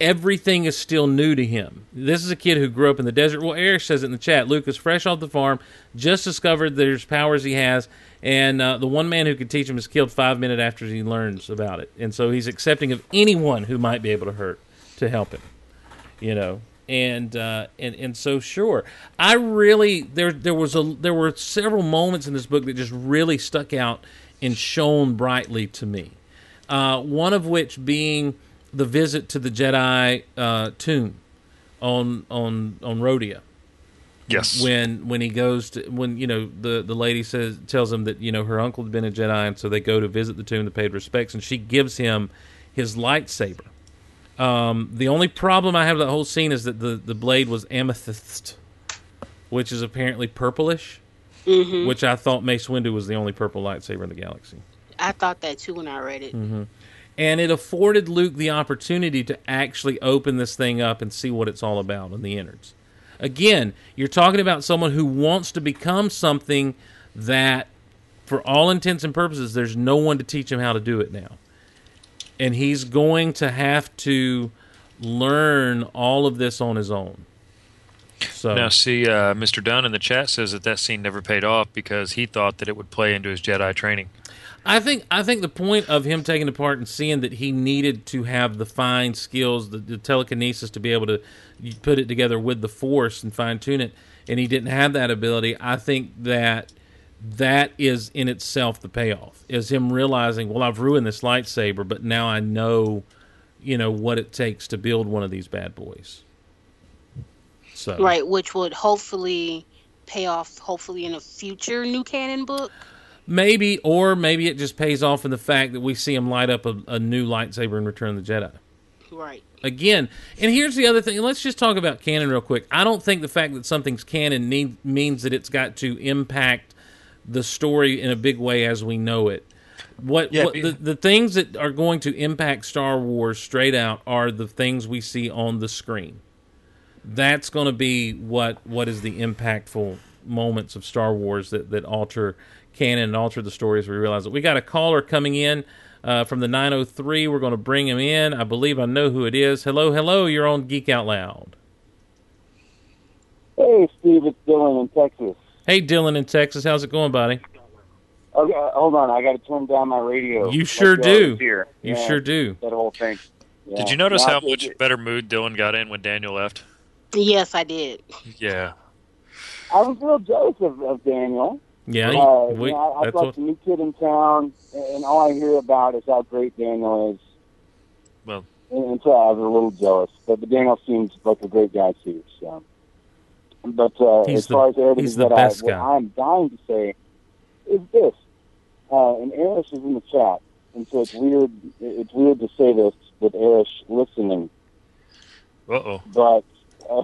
everything is still new to him. This is a kid who grew up in the desert. Well, Eric says it in the chat. Luke is fresh off the farm, just discovered there's powers he has, and uh, the one man who could teach him is killed five minutes after he learns about it. And so he's accepting of anyone who might be able to hurt to help him. You know, and uh, and and so sure, I really there there was a there were several moments in this book that just really stuck out and shone brightly to me. Uh, one of which being the visit to the Jedi uh, tomb on on on Rhodia Yes. when when he goes to when you know the the lady says tells him that you know her uncle had been a Jedi and so they go to visit the tomb to pay respects and she gives him his lightsaber Um, the only problem I have with that whole scene is that the, the blade was amethyst, which is apparently purplish, hmm which I thought Mace Windu was the only purple lightsaber in the galaxy. I thought that too when I read it. Mm-hmm. And it afforded Luke the opportunity to actually open this thing up and see what it's all about in the innards. Again, you're talking about someone who wants to become something that, for all intents and purposes, there's no one to teach him how to do it now. And he's going to have to learn all of this on his own. So, Now, see, uh, Mr. Dunn in the chat says that that scene never paid off because he thought that it would play into his Jedi training. I think I think the point of him taking the part and seeing that he needed to have the fine skills, the, the telekinesis to be able to put it together with the Force and fine tune it, and he didn't have that ability. I think that that is in itself the payoff is him realizing, well, I've ruined this lightsaber, but now I know, you know, what it takes to build one of these bad boys. So Right, which would hopefully pay off, hopefully in a future new canon book. maybe, or maybe it just pays off in the fact that we see him light up a, a new lightsaber in Return of the Jedi. Right. again and here's the other thing let's just talk about canon real quick i don't think the fact that something's canon need, means that it's got to impact the story in a big way as we know it. What, Yeah, what the, the things that are going to impact star wars straight out are the things we see on the screen. That's going to be what what is the impactful moments of star wars that that alter canon and alter the stories we realize that we got a caller coming in uh, from the 903 we're going to bring him in. I believe i know who it is. Hello hello. You're on geek out loud. Hey, Steve, it's Dylan in Texas. Hey dylan in texas how's it going buddy Okay, hold on. I got to turn down my radio. You sure do. always Hear. you Yeah, sure do That whole thing. Yeah. Did you notice No, how much it- better mood Dylan got in when Daniel left? Yes, I did. Yeah. I was a little jealous of, of Daniel. yeah Uh, we, you know, I, I that's thought the new kid in town, and all I hear about is how great Daniel is. Well- and, and so I was a little jealous. But, but Daniel seems like a great guy too. So, but uh, He's as the- far as everything he's the that best I, what I'm dying to say is this. Uh, and Erish is in the chat, and so it's weird. It's weird to say this with Erish listening, [laughs] Uh oh. but. Uh,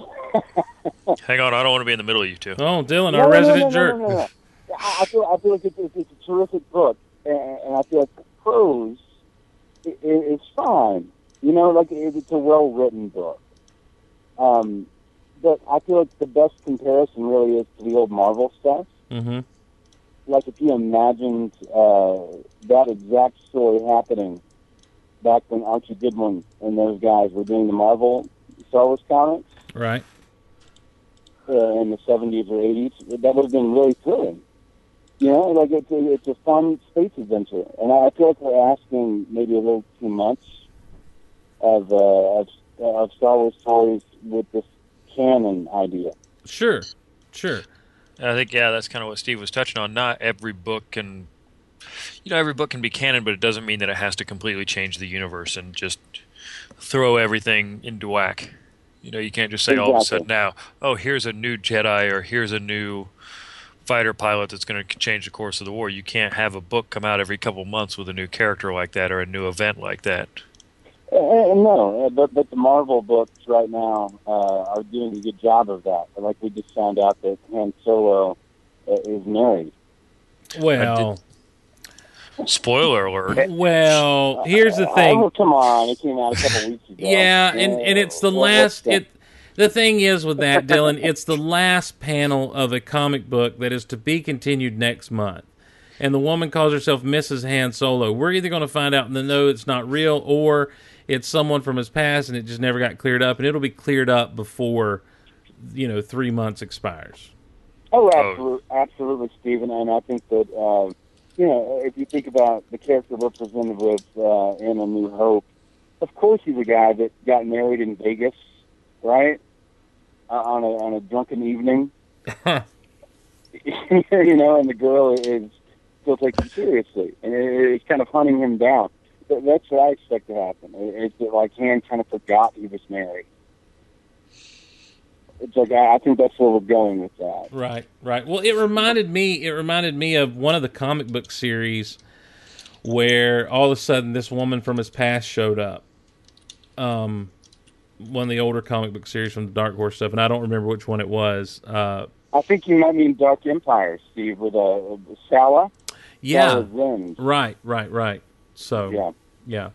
Hang on, I don't want to be in the middle of you two. oh dylan No, our no, no, resident no, no, jerk no, no, no. I I feel, I feel like it's, it's, it's a terrific book, and, and I feel like the prose i i it's fine. You know, like it, it's a well written book. Um, but I feel like the best comparison really is to the old Marvel stuff. mm-hmm. Like if you imagined uh, that exact story happening back when Archie Goodwin and those guys were doing the Marvel Star Wars comics right uh, in the 70s or 80s, that would have been really thrilling. You know, like it's a, it's a fun space adventure, and I feel like we're asking maybe a little too much of uh, of, of Star Wars stories with this canon idea. sure sure I think yeah, that's kind of what Steve was touching on. Not every book can, you know, every book can be canon, but it doesn't mean that it has to completely change the universe and just throw everything into whack. You know, you can't just say all of a sudden now, oh, here's a new Jedi or here's a new fighter pilot that's going to change the course of the war. You can't have a book come out every couple months with a new character like that or a new event like that. Uh, uh, no, uh, but but the Marvel books right now uh, are doing a good job of that. Like we just found out that Han Solo uh, is married. well Spoiler alert. well here's the thing Oh, come on! It came out a couple weeks ago. [laughs] Yeah, and, and it's the last. It the thing is with that, Dylan, it's the last panel of a comic book that is to be continued next month. And the woman calls herself Mrs. Han Solo. We're either going to find out in the no, it's not real, or it's someone from his past, and it just never got cleared up, and it'll be cleared up before you know three months expires. Oh, absolutely, absolutely, Stephen. And I think that uh, you know, if you think about the character we're presented with uh, in A New Hope, of course he's a guy that got married in Vegas, right? Uh, on a on a drunken evening, [laughs] [laughs] you know, and the girl is still taking him seriously, and it, it's kind of hunting him down. But that's what I expect to happen. It- It's like Han kind of forgot he was married. It's like I, I think that's where we're going with that. Right, right. Well, it reminded me. It reminded me of one of the comic book series where all of a sudden this woman from his past showed up, um, one of the older comic book series from the Dark Horse stuff, and I don't remember which one it was. Uh, I think you might mean Dark Empire, Steve, with uh, Salla. Yeah, right, right, right. So Yeah. yeah.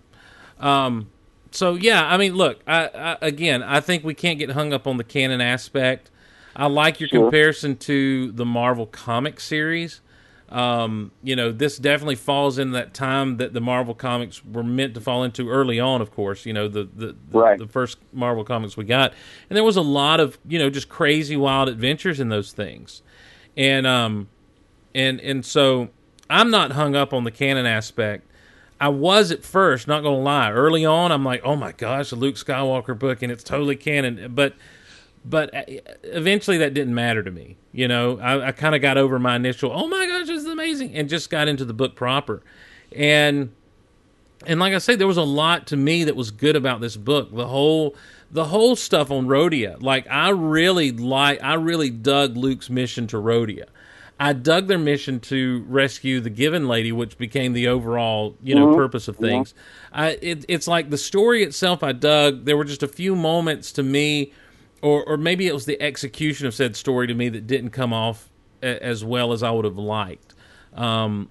Um, so yeah, I mean, look, I, I again, I think we can't get hung up on the canon aspect. I like your Sure. comparison to the Marvel comic series. Um, you know, this definitely falls in that time that the Marvel comics were meant to fall into early on, of course, you know, the the, the, Right. the first Marvel comics we got. And there was a lot of, you know, just crazy wild adventures in those things. And um and and so I'm not hung up on the canon aspect. I was at first, not gonna lie. Early on, I'm like, oh my gosh, the Luke Skywalker book, and it's totally canon. But but uh, eventually, that didn't matter to me. You know, I, I kind of got over my initial, oh my gosh, this is amazing, and just got into the book proper. And and like I say, there was a lot to me that was good about this book. The whole the whole stuff on Rhodia. Like I really like I really dug Luke's mission to Rhodia. I dug their mission to rescue the Givin Lady, which became the overall, you know, purpose of things. I, it, it's like the story itself. I dug. There were just a few moments to me, or or maybe it was the execution of said story to me that didn't come off a, as well as I would have liked. Um,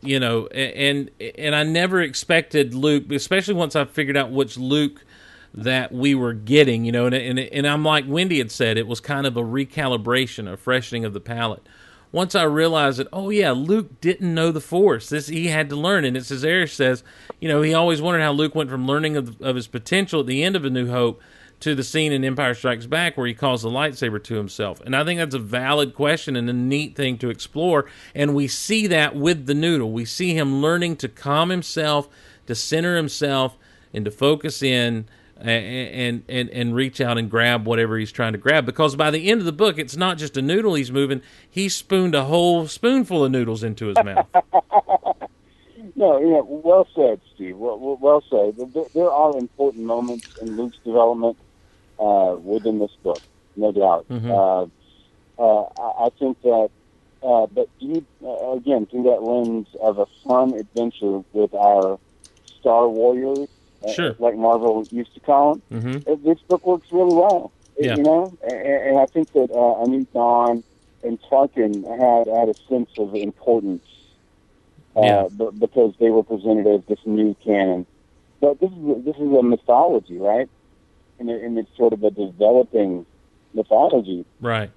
you know, and and I never expected Luke, especially once I figured out which Luke that we were getting. You know, and and, and I'm like Wendy had said, it was kind of a recalibration, a freshening of the palate. Once I realized that, oh yeah, Luke didn't know the Force. This he had to learn, and it's as Eric says, you know, he always wondered how Luke went from learning of, of his potential at the end of A New Hope to the scene in Empire Strikes Back where he calls the lightsaber to himself. And I think that's a valid question and a neat thing to explore. And we see that with the noodle. We see him learning to calm himself, to center himself, and to focus in and and and reach out and grab whatever he's trying to grab. Because by the end of the book, it's not just a noodle he's moving; he spooned a whole spoonful of noodles into his mouth. [laughs] No, yeah, well said, Steve. Well, well, said. There, there are important moments in Luke's development uh, within this book, no doubt. Mhm. Uh, uh, I, think that, uh, but you, uh, again, through that lens of a fun adventure with our Star Warriors, Sure. like Marvel used to call them, hmm uh, this book works really well. Yeah. You know, and, and I think that uh, A New Dawn and Tarkin had had a sense of importance uh, Yeah. b- because they were presented as this new canon. But this is this is a mythology, right? And, it, and it's sort of a developing mythology. Right.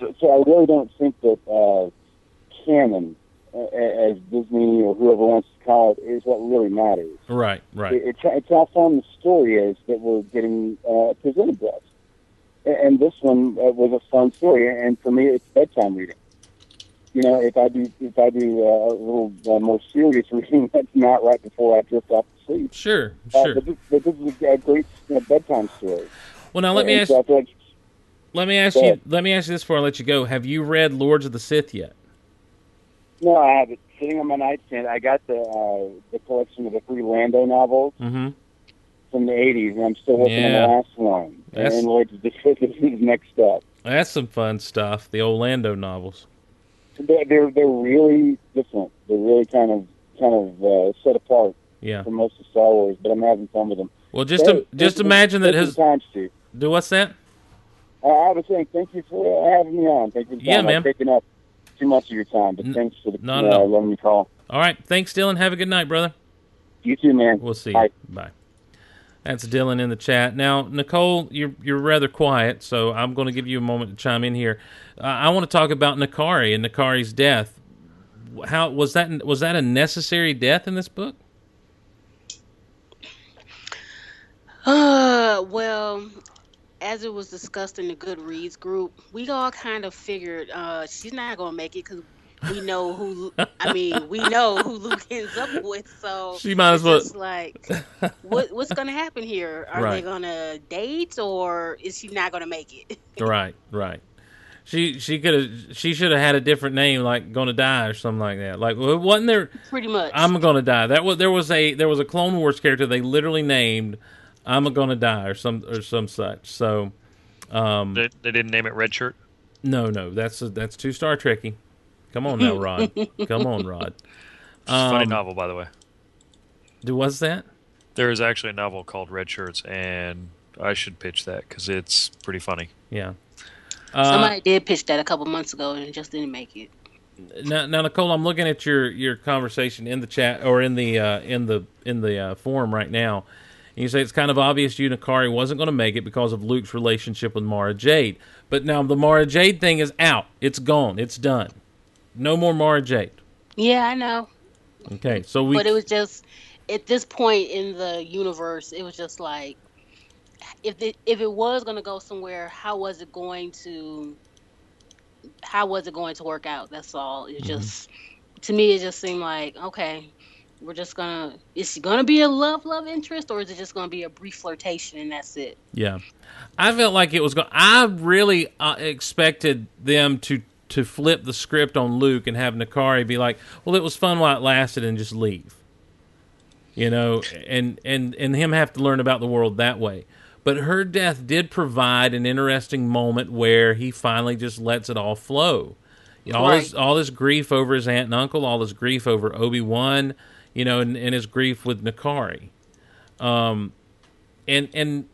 So, so I really don't think that uh, canon, as Disney or whoever wants to call it, is what really matters. Right. Right. It, it's, it's how fun the story is that we're getting uh, presented to us. And, this one uh, was a fun story, and for me, it's bedtime reading. You know, if I do if I do uh, a little uh, more serious [laughs] reading, that's not right before I drift off to sleep. Sure. Uh, Sure. but, this, but this is a great uh, bedtime story. Well, now let me And ask. so like Let me ask you. Let me ask you this before I let you go. Have you read Lords of the Sith yet? No, I have it sitting on my nightstand. I got the uh, the collection of the three Lando novels Mm-hmm. from the '80s, and I'm still working on the last one. That's- And the Sith is [laughs] next step. That's some fun stuff. The Orlando novels. They're they're, they're really different. They're really kind of kind of uh, set apart Yeah. from most of Star Wars, but I'm having fun with them. Well, just to, just imagine that his. your time, Steve. Do what's that? I, I was saying thank you for uh, having me on. Thank you for Yeah, man. I've up too much of your time, but N- thanks for the not uh, at letting me call. All right. Thanks, Dylan. Have a good night, brother. You too, man. We'll see. Bye. You. Bye. That's Dylan in the chat. Now, Nicole, you're you're rather quiet, so I'm going to give you a moment to chime in here. Uh, I want to talk about Nakari and Nakari's death. How was that? Was that a necessary death in this book? Uh, well, as it was discussed in the Goodreads group, we all kind of figured uh, she's not gonna make it because we know who. I mean, we know who Luke [laughs] ends up with. So She might as well- just like, [laughs] what what's gonna happen here? Are Right. they gonna date or is she not gonna make it? [laughs] right, right. She she could have she should have had a different name, like "Gonna Die" or something like that. Like, wasn't there? Pretty much. I'm gonna die. That was there was a there was a Clone Wars character they literally named "I'm gonna die" or some or some such. So, um, They, they didn't name it Red Shirt. no, no, that's that's too Star Trekky. Come on now, Rod. [laughs] Come on, Rod. Funny Um, novel, by the way. Do what's that? There is actually a novel called Red Shirts, and I should pitch that because it's pretty funny. Yeah. Uh, Somebody did pitch that a couple months ago and it just didn't make it. now, now, Nicole, I'm looking at your your conversation in the chat or in the uh, in the in the uh, forum right now. And you say it's kind of obvious you Nakari wasn't going to make it because of Luke's relationship with Mara Jade. But now the Mara Jade thing is out. It's gone. It's done. No more Mara Jade. Yeah, I know. Okay, so we but it was just at this point in the universe, it was just like if it if it was gonna go somewhere, how was it going to how was it going to work out? That's all. It mm-hmm. just to me it just seemed like, okay, we're just gonna is she gonna be a love love interest or is it just gonna be a brief flirtation and that's it? Yeah, I felt like it was going. I really uh, expected them to to flip the script on Luke and have Nakari be like, "Well, it was fun while it lasted," and just leave. You know, and and and him have to learn about the world that way. But her death did provide an interesting moment where he finally just lets it all flow. All this all this grief over his aunt and uncle, all this grief over Obi Wan, you know, and, and his grief with Nakari. Um, and and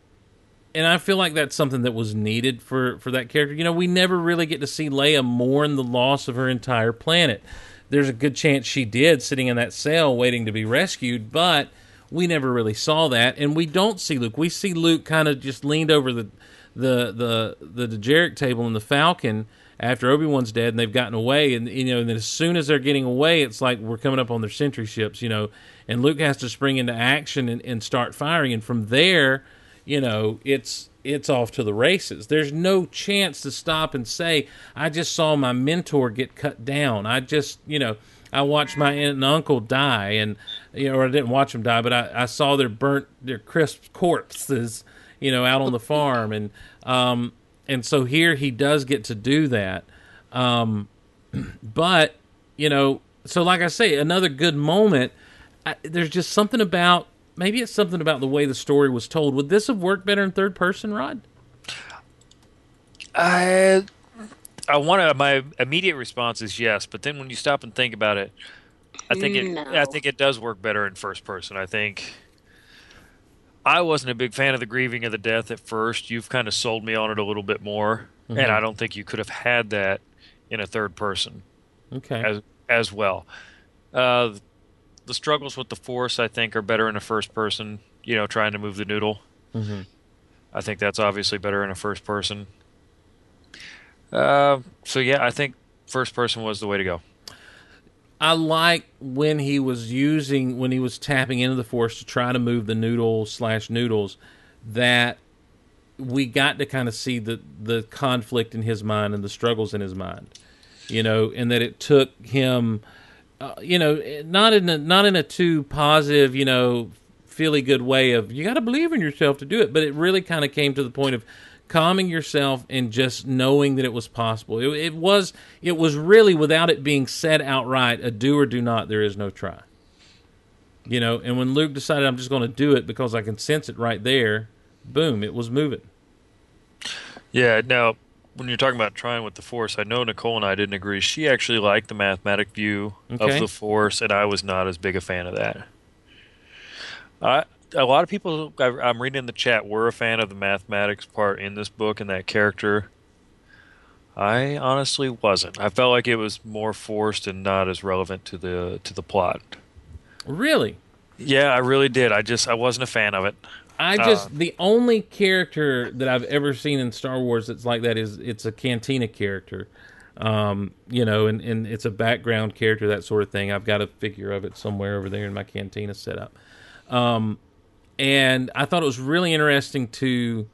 and I feel like that's something that was needed for for that character. You know, we never really get to see Leia mourn the loss of her entire planet. There's a good chance she did, sitting in that cell waiting to be rescued, but we never really saw that, and we don't see Luke. We see Luke kind of just leaned over the the the the dejarik table in the Falcon after Obi Wan's dead, and they've gotten away. And you know, and as soon as they're getting away, it's like we're coming up on their sentry ships, you know, and Luke has to spring into action and, and start firing. And from there, you know, it's it's off to the races. There's no chance to stop and say, I just saw my mentor get cut down. I just, you know, I watched my aunt and uncle die, and you know, or I didn't watch them die, but I, I saw their burnt, their crisp corpses, you know, out on the farm, and um, and so here he does get to do that, um, [clears throat] but you know, so like I say, another good moment. I, there's just something about maybe it's something about the way the story was told. Would this have worked better in third person, Rod? I I want to. My immediate response is yes, but then when you stop and think about it, I think it. I think it does work better in first person. I think. I wasn't a big fan of the grieving of the death at first. You've kind of sold me on it a little bit more, and I don't think you could have had that in a third person Okay. as as well. Uh, the struggles with the force, I think, are better in a first person. You know, trying to move the noodle. Mhm. I think that's obviously better in a first person. Uh, so yeah, I think first person was the way to go. I like when he was using when he was tapping into the force to try to move the noodle slash noodles that we got to kind of see the the conflict in his mind and the struggles in his mind, you know, and that it took him, uh, you know, not in a not in a too positive, you know, feely good way of you got to believe in yourself to do it, but it really kind of came to the point of calming yourself and just knowing that it was possible. It, it was it was really without it being said outright, a do or do not. There is no try. You know, and when Luke decided I'm just going to do it because I can sense it right there, boom, it was moving. Yeah. Now, when you're talking about trying with the force, I know Nicole and I didn't agree. She actually liked the mathematic view Okay. of the force, and I was not as big a fan of that. I, a lot of people I'm reading in the chat were a fan of the mathematics part in this book and that character. I honestly wasn't. I felt like it was more forced and not as relevant to the to the plot. Really, Yeah, I really did. I just I wasn't a fan of it. I just the only character that I've ever seen in Star Wars that's like that is it's a Cantina character, um, you know, and, and it's a background character that sort of thing. I've got a figure of it somewhere over there in my Cantina setup, um, and I thought it was really interesting to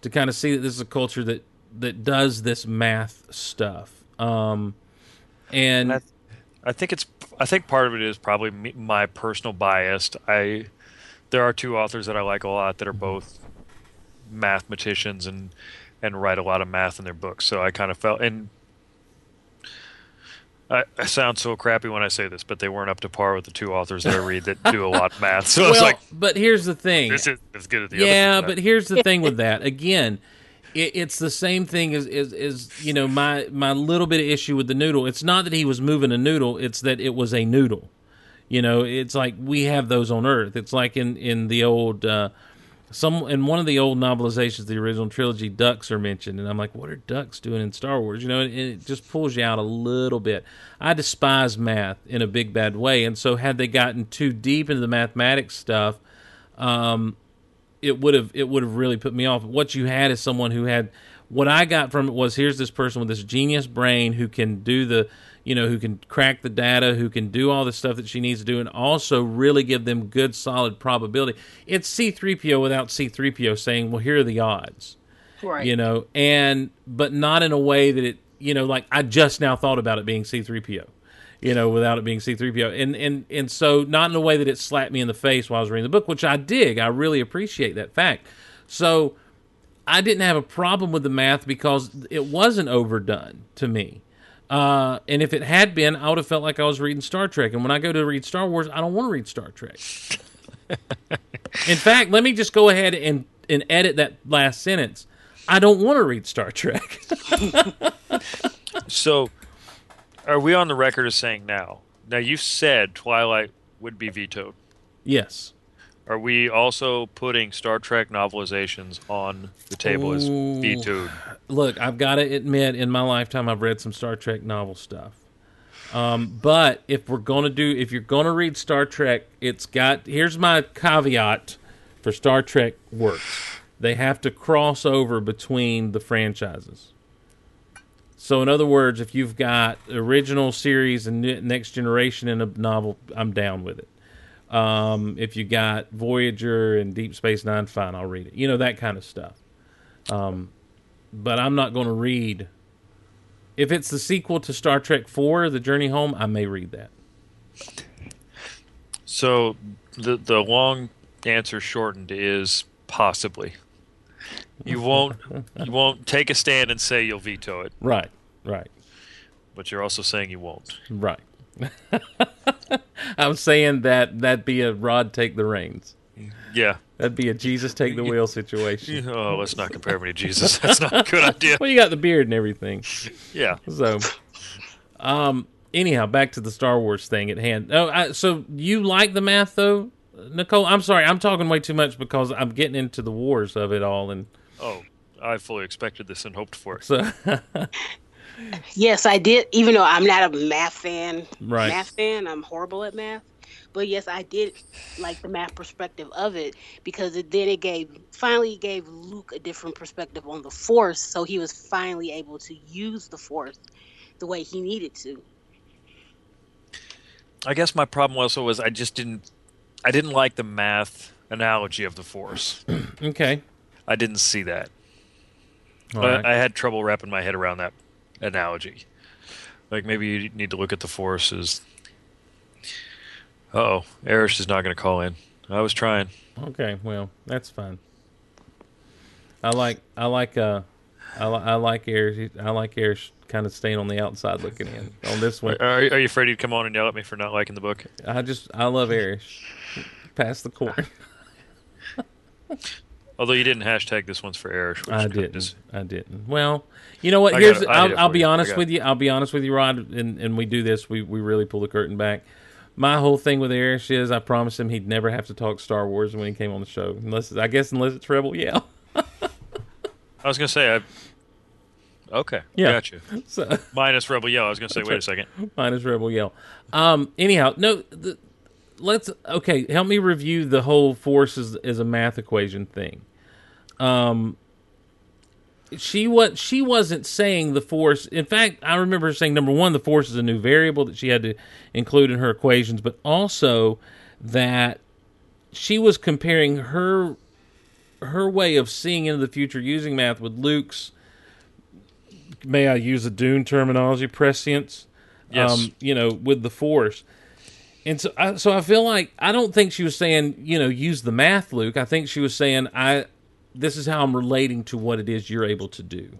to kind of see that this is a culture that that does this math stuff, um, and And I, I think it's. I think part of it is probably me, my personal bias. I there are two authors that I like a lot that are both mathematicians and and write a lot of math in their books. So I kind of felt and. I, I sound so crappy when I say this, but they weren't up to par with the two authors that I read that do a lot of math. [laughs] So well, like, but here's the thing. "This is as good as the other yeah, other." but here's the thing with that. Again, it, it's the same thing as, as as you know my my little bit of issue with the noodle. It's not that he was moving a noodle; it's that it was a noodle. You know, it's like we have those on Earth. It's like in in the old uh, some in one of the old novelizations, the original trilogy, ducks are mentioned, and I'm like, what are ducks doing in Star Wars? You know, and it just pulls you out a little bit. I despise math in a big bad way, and so had they gotten too deep into the mathematics stuff, um, it would have it would have really put me off. What you had is someone who had what I got from it was here's this person with this genius brain who can do the you know who can crack the data, who can do all the stuff that she needs to do, and also really give them good solid probability. It's C3PO without C3PO saying, "Well, here are the odds." Right. You know, and but not in a way that it you know like I just now thought about it being C3PO. You know, without it being C3PO, and and and so not in a way that it slapped me in the face while I was reading the book, which I dig. I really appreciate that fact. So I didn't have a problem with the math because it wasn't overdone to me. Uh, and if it had been, I would have felt like I was reading Star Trek. And when I go to read Star Wars, I don't want to read Star Trek. [laughs] In fact, let me just go ahead and, and edit that last sentence. I don't want to read Star Trek. [laughs] So, are we on the record as saying now? Now you said Twilight would be vetoed. yes. Are we also putting Star Trek novelizations on the table as vetoed? Look, I've got to admit, in my lifetime, I've read some Star Trek novel stuff. Um, but if we're gonna do, if you're gonna read Star Trek, it's got. Here's my caveat for Star Trek works: they have to cross over between the franchises. So, in other words, if you've got original series and next generation in a novel, I'm down with it. Um, if you got Voyager and Deep Space Nine, fine, I'll read it. You know that kind of stuff Um, but I'm not going to read. If it's the sequel to Star Trek Four, The Journey Home, I may read that. So the the long answer shortened is possibly. You won't [laughs] you won't take a stand and say you'll veto it, Right, right, but you're also saying you won't. right. [laughs] I'm saying that that'd be a Rod take the reins. Yeah. That'd be a Jesus take the wheel situation. Oh, let's not compare me to Jesus. [laughs] That's not a good idea. Well, you got the beard and everything. Yeah. So, um, anyhow, back to the Star Wars thing at hand. Oh, I, so you like the math though, Nicole? I'm sorry, I'm talking way too much because I'm getting into the wars of it all, and Oh, I fully expected this and hoped for it. so [laughs] Yes, I did. Even though I'm not a math fan, Right. math fan, I'm horrible at math. But yes, I did like the math perspective of it because it then it gave finally gave Luke a different perspective on the Force, so he was finally able to use the Force the way he needed to. I guess my problem also was I just didn't I didn't like the math analogy of the force. [clears throat] okay. I didn't see that. All I. I had trouble wrapping my head around that analogy. Like maybe you need to look at the force as Oh, Erish is not going to call in. I was trying. Okay, well, that's fine. I like I like uh I, li- I like Ayers I like Ayers kind of staying on the outside looking in. On this one, Are, are you afraid he'd come on and yell at me for not liking the book? I just I love Ayers. Pass the corn. [laughs] Although you didn't hashtag this one's for Erish. I didn't. I didn't. Well, you know what? I Here's got it. I did I'll, I'll be you. Honest with you. I'll be honest with you, Rod. And and we do this. We we really pull the curtain back. My whole thing with Ayers is I promised him he'd never have to talk Star Wars when he came on the show, unless I guess unless it's Rebel Yell. I was going to say, I. Okay. Yeah. Gotcha. So. Minus Rebel Yell. I was going to say, wait right. a second. Minus Rebel Yell. Um. Anyhow, no. The, let's okay. Help me review the whole force as, as a math equation thing. Um. She what she wasn't saying the force. In fact, I remember her saying number one, the force is a new variable that she had to include in her equations, but also that she was comparing her her way of seeing into the future using math with Luke's. May I use a Dune terminology? Prescience Yes. um, you know, with the force. And so, I, so I feel like I don't think she was saying, you know, use the math, Luke. I think she was saying, I, this is how I'm relating to what it is you're able to do.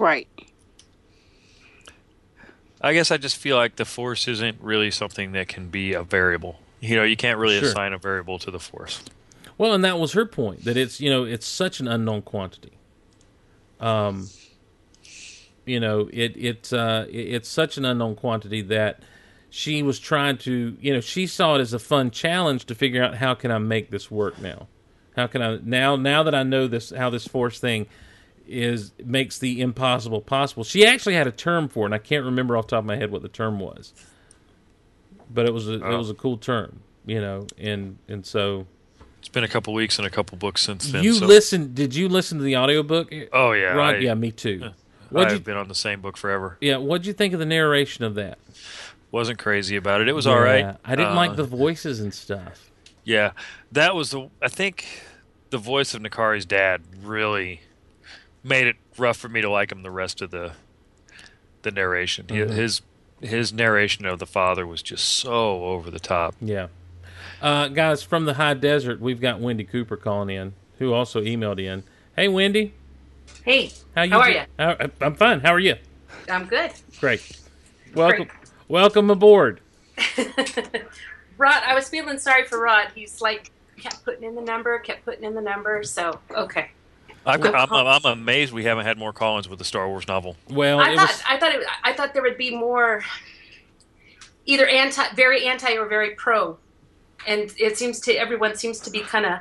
Right. I guess I just feel like the force isn't really something that can be a variable. You know, you can't really Sure. assign a variable to the force. Well, and that was her point that it's, you know, it's such an unknown quantity. Um, you know, it it uh, it- it's such an unknown quantity that she was trying to, you know, she saw it as a fun challenge to figure out how can I make this work now. How can I now now that I know this how this force thing is makes the impossible possible. She actually had a term for it, and I can't remember off the top of my head what the term was. But it was a, it Oh. was a cool term, you know, and and so It's been a couple weeks and a couple books since then. you so- listened did you listen to the audiobook? Oh yeah, Right, I, yeah, me too. [laughs] I've been on the same book forever. Yeah, what'd you think of the narration of that? Wasn't crazy about it. It was all right. I didn't Uh, like the voices and stuff. Yeah, that was the. I think the voice of Nakari's dad really made it rough for me to like him. The rest of the the narration, He- Mhm. his his narration of the father was just so over the top. Yeah. Uh, guys, from the high desert, we've got Wendy Cooper calling in, who also emailed in. Hey, Wendy. Hey, How, you How are do- ya? How- I'm fine. How are you? I'm good. Great. Welcome. Welcome aboard. [laughs] Rod, I was feeling sorry for Rod. He's like kept putting in the number, kept putting in the number. So okay, I'm, I'm, I'm amazed we haven't had more call-ins with the Star Wars novel. Well, I it thought was. I thought it, I thought there would be more, either anti, very anti, or very pro, and it seems to everyone seems to be kind of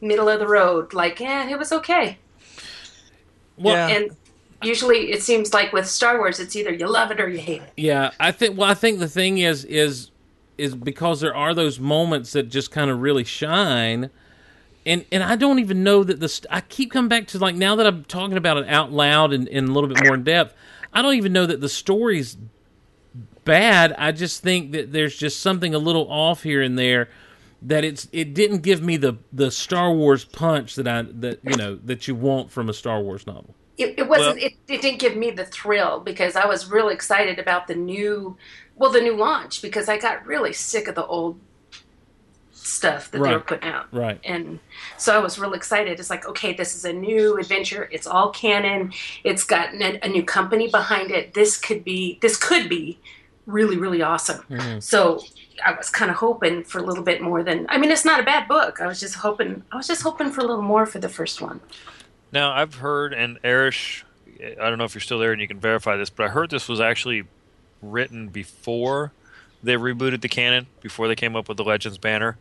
middle of the road. Like, yeah, it was okay. Well, Yeah. And usually, it seems like with Star Wars, it's either you love it or you hate it. Yeah, I think. Well, I think the thing is, is, is because there are those moments that just kind of really shine, and and I don't even know that the. St- I keep coming back to like now that I'm talking about it out loud and, and a little bit more in depth. I don't even know that the story's bad. I just think that there's just something a little off here and there. That it's it didn't give me the the Star Wars punch that I that you know that you want from a Star Wars novel. It, it wasn't Well- it, it didn't give me the thrill because i was really excited about the new well the new launch because i got really sick of the old stuff that they were putting out. Right. and so i was real excited. It's like okay this is a new adventure. It's all canon. It's got a, a new company behind it. This could be this could be really really awesome. Mhm. so i was kind of hoping for a little bit more than i mean it's not a bad book. I was just hoping i was just hoping for a little more for the first one Now I've heard, and Erish, I don't know if you're still there and you can verify this, but I heard this was actually written before they rebooted the canon, before they came up with the Legends banner,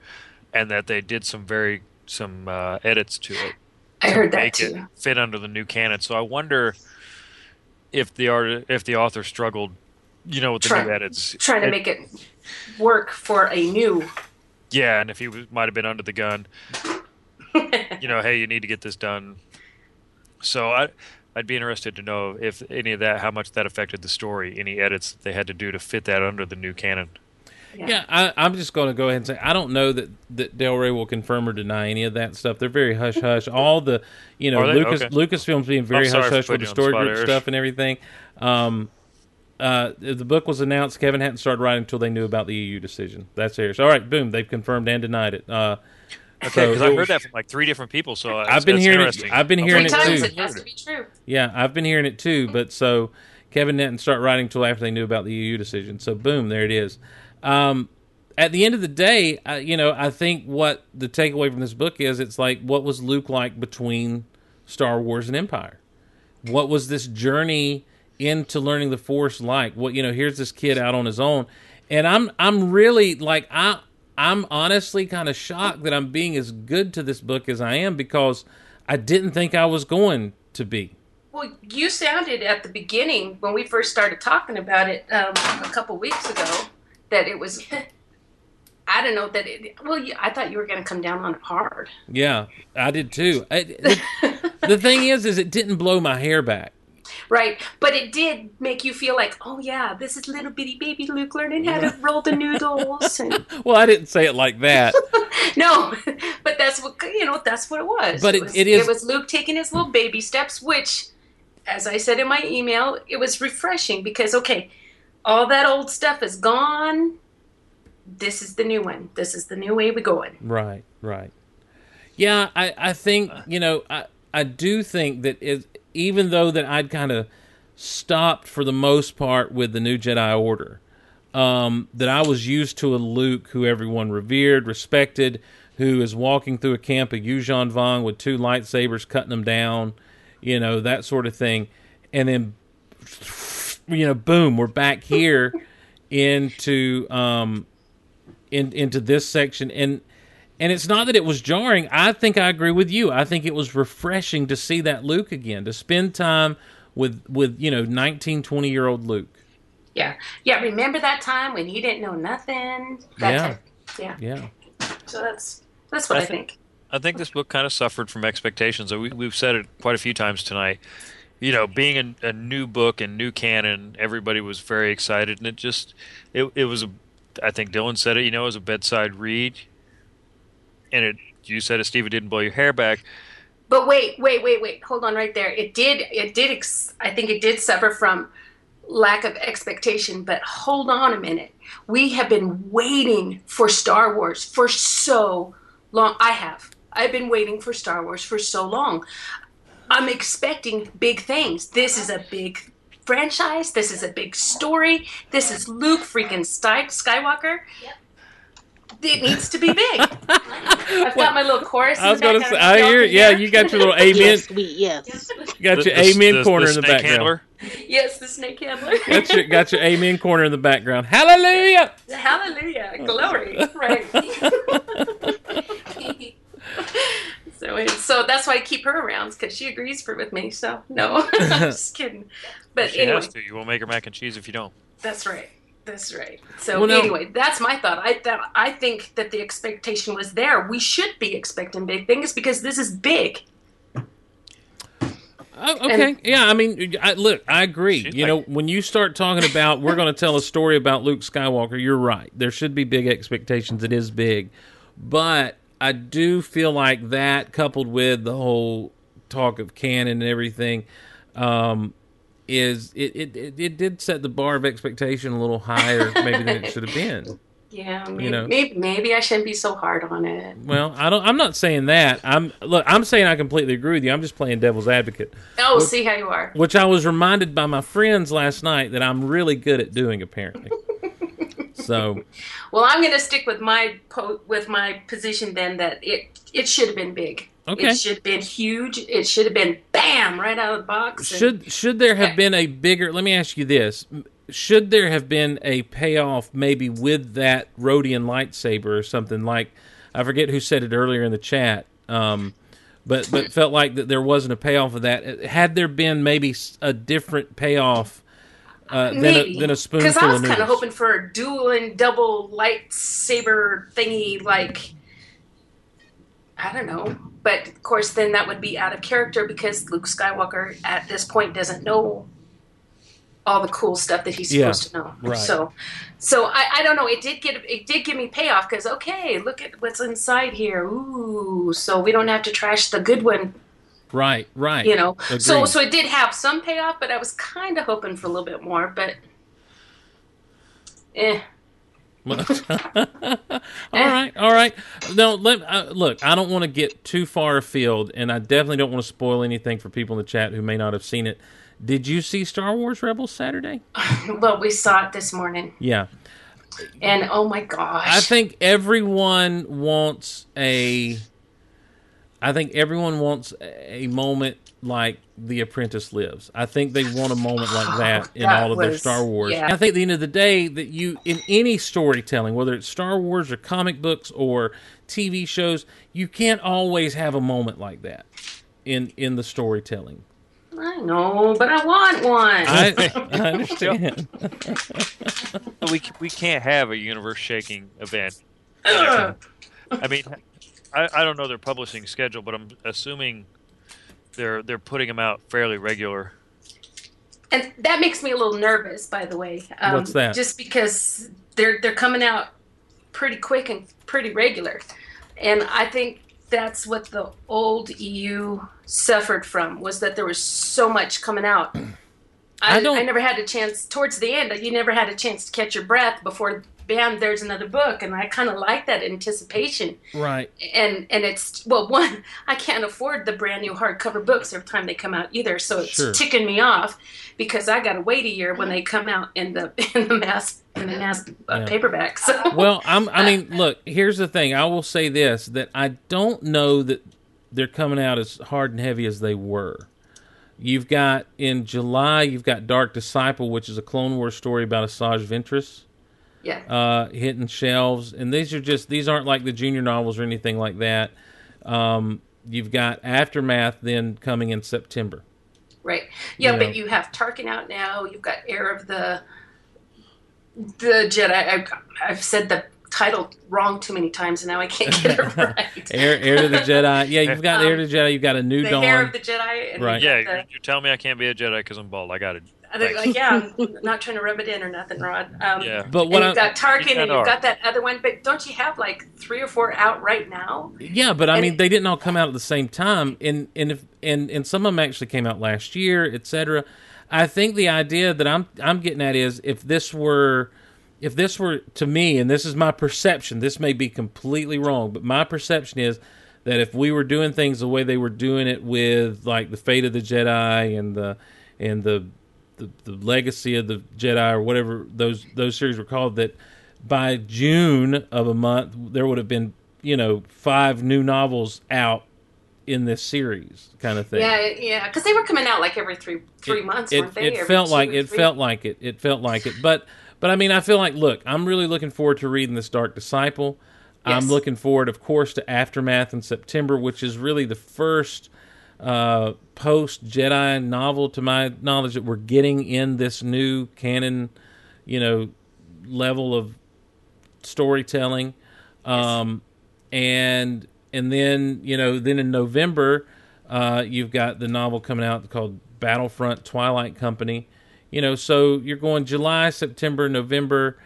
and that they did some very some uh, edits to it. i to heard that too it fit under the new canon. So I wonder if the art if the author struggled, you know, with the Try- new edits, trying to It- make it work for a new. yeah, and if he was, might have been under the gun, [laughs] you know, hey, you need to get this done. So I. I'd be interested to know if any of that, how much that affected the story, any edits that they had to do to fit that under the new canon. Yeah, I, I'm just going to go ahead and say I don't know that that Del Rey will confirm or deny any of that stuff. They're very hush hush. [laughs] All the you know Lucas Okay. Lucasfilms being very hush hush with the you the story spot, group Eric. stuff and everything. Um, uh, the book was announced. Kevin hadn't started writing until they knew about the EU decision. That's theirs. All right, boom. They've confirmed and denied it. Uh, Okay, because so- I heard that from like three different people. So that's- I've been hearing it- I've been hearing Three it times too. it has to be true. Yeah, I've been hearing it too, but so Kevin didn't start writing until after they knew about the EU decision. So boom, there it is. Um, at the end of the day, uh, you know, I think what the takeaway from this book is, it's like what was Luke like between Star Wars and Empire? What was this journey into learning the Force like? What you know, here's this kid out on his own, and I'm I'm really like I I'm honestly kind of shocked that I'm being as good to this book as I am because I didn't think I was going to be. Well, you sounded at the beginning when we first started talking about it um, a couple weeks ago that it was. [laughs] I don't know that it. Well, you- I thought you were going to come down on it hard. Yeah, I did too. I, the, [laughs] the thing is, is it didn't blow my hair back. Right, but it did make you feel like, oh yeah, this is little bitty baby Luke learning how to roll the noodles. And, [laughs] Well, I didn't say it like that. [laughs] no, but that's what you know. That's what it was. But it- was, it is- It was Luke taking his little baby steps, which, as I said in my email, it was refreshing because okay, all that old stuff is gone. This is the new one. This is the new way we're going. Right, right. Yeah, I, I think you know I I do think that it, even though that I'd kind of stopped for the most part with the new Jedi Order, um, that I was used to a Luke who everyone revered, respected, who is walking through a camp of Yuuzhan Vong with two lightsabers, cutting them down, you know that sort of thing, and then you know, boom, we're back here. [laughs] into um in, into this section and and it's not that it was jarring. I think I agree with you. I think it was refreshing to see that Luke again, to spend time with with you know 19, 20 year old Luke. Yeah, yeah. Remember that time when he didn't know nothing? That Yeah. type- yeah. Yeah. So that's that's what I, I think. think- I think this book kind of suffered from expectations. We, we've said it quite a few times tonight. You know, being a, a new book and new canon, everybody was very excited, and it just it it was a. I think Dylan said it. You know, it was a bedside read, and it. You said it, Steve. It didn't blow your hair back. But wait, wait, wait, wait. Hold on, right there. It did. It did. Ex- I think it did suffer from lack of expectation. But hold on a minute. We have been waiting for Star Wars for so long. I have. I've been waiting for Star Wars for so long. I'm expecting big things. This is a big franchise. This is a big story. This is Luke freaking Sky- Skywalker. It needs to be big. [laughs] I've got my little chorus. I was going gonna say, I hear, yeah, you got your little amen, Yes, sweet, yes. you got The- your the- amen the- corner the in the background. handler. Yes, the snake handler. Got your, [laughs] got your amen corner in the background. Hallelujah! Hallelujah, oh. glory, right? [laughs] so, so that's why I keep her around because she agrees for with me. So no, I'm just kidding. But She anyway, has to. You won't make her mac and cheese if you don't. that's right. That's right. So Well, now- anyway, that's my thought. I that I think that the expectation was there. We should be expecting big things because this is big. Oh, okay. yeah, I mean, I, look, I agree. She's you know, like- when you start talking about we're going to tell a story about Luke Skywalker, you're right. There should be big expectations. It is big, but I do feel like that, coupled with the whole talk of canon and everything, um, is it, it, it, it did set the bar of expectation a little higher maybe than it should have been. [laughs] Yeah, maybe, know. maybe maybe I shouldn't be so hard on it. Well, I don't. I'm not saying that. I'm look. I'm saying I completely agree with you. I'm just playing devil's advocate. Oh, see how you are. which I was reminded by my friends last night that I'm really good at doing. Apparently, [laughs] so Well, I'm going to stick with my po- with my position then that it it should have been big. Okay. It should have been huge. It should have been bam right out of the box. and- should should there have been a bigger? Let me ask you this: Should there have been a payoff, maybe with that Rodian lightsaber or something like? I forget who said it earlier in the chat. Um, but but felt like that there wasn't a payoff of that. Had there been maybe a different payoff uh, than a, than a because I was kind of hoping for a dual and double lightsaber thingy, like I don't know. But of course, then that would be out of character because Luke Skywalker at this point doesn't know all the cool stuff that he's Yeah, supposed to know. right. So, so I, I don't know. It did get it did give me payoff because okay, look at what's inside here. Ooh, so we don't have to trash the good one Right, right. you know so so it did have some payoff but i was kind of hoping for a little bit more but eh. [laughs] all right, all right. No, let uh, look. I don't want to get too far afield, and I definitely don't want to spoil anything for people in the chat who may not have seen it. Did you see Star Wars Rebels Saturday? [laughs] well we saw it this morning Yeah, and oh my gosh I think everyone wants a. I think everyone wants a moment like The Apprentice lives. I think they want a moment like oh, that in That all of their Star Wars. yeah. I think at the end of the day that you in any storytelling, whether it's Star Wars or comic books or TV shows, you can't always have a moment like that in in the storytelling. i know but i want one I, [laughs] I understand. we we can't have a universe shaking event. [clears throat] I mean, I, I don't know their publishing schedule, but I'm assuming they're they're putting them out fairly regular. and that makes me a little nervous by the way um, What's that? just because they're they're coming out pretty quick and pretty regular and i think that's what the old eu suffered from was that there was so much coming out I I, don't- I never had a chance towards the end you never had a chance to catch your breath before bam there's another book and i kind of like that anticipation right. and and it's well one i can't afford the brand new hardcover books every time they come out either so it's Sure. ticking me off because i gotta wait a year when they come out in the [laughs] in the mass in the mass uh, Yeah. paperback so [laughs] Well, I'm. I mean, look. Here's the thing. I will say this: that I don't know that they're coming out as hard and heavy as they were. You've got in July. You've got Dark Disciple, which is a Clone Wars story about Asajj Ventress. Yeah. uh, hitting shelves, and these are just these aren't like the junior novels or anything like that. Um, you've got Aftermath then coming in September. Right. Yeah, You but know. you have Tarkin out now. You've got Heir of the the Jedi. I've, I've said the title wrong too many times, and now I can't get it [laughs] right. Heir, Heir to the Jedi. Yeah, you've got [laughs] Um, Heir to the Jedi. You've got a New the Dawn. Heir of the Jedi. And Right. Yeah, the- you're, you're telling me I can't be a Jedi because I'm bald. I got it. And they're like, yeah, I'm [laughs] not trying to rub it in or nothing, Rod. Um, Yeah. but and what you've I, got Tarkin You and you've are. got that other one, but don't you have like three or four out right now? Yeah, but I And- mean, they didn't all come out at the same time, and and if and and some of them actually came out last year, etc. I think the idea that I'm I'm getting at is if this were if this were to me, and this is my perception, this may be completely wrong, but my perception is that if we were doing things the way they were doing it with like the fate of the Jedi and the and the the, the legacy of the Jedi or whatever those those series were called, that by June of a month there would have been you know five new novels out in this series kind of thing. Yeah, yeah, because they were coming out like every three three months, It, weren't they? it felt like it felt like it. It felt like it. But but I mean, I feel like look, I'm really looking forward to reading this Dark Disciple. I'm looking forward, of course, to Aftermath in September, which is really the first uh, post Jedi novel, to my knowledge, that we're getting in this new canon, you know, level of storytelling. Um, and and then you know, then in November, uh, you've got the novel coming out called Battlefront Twilight Company. You know, so you're going July, September, November.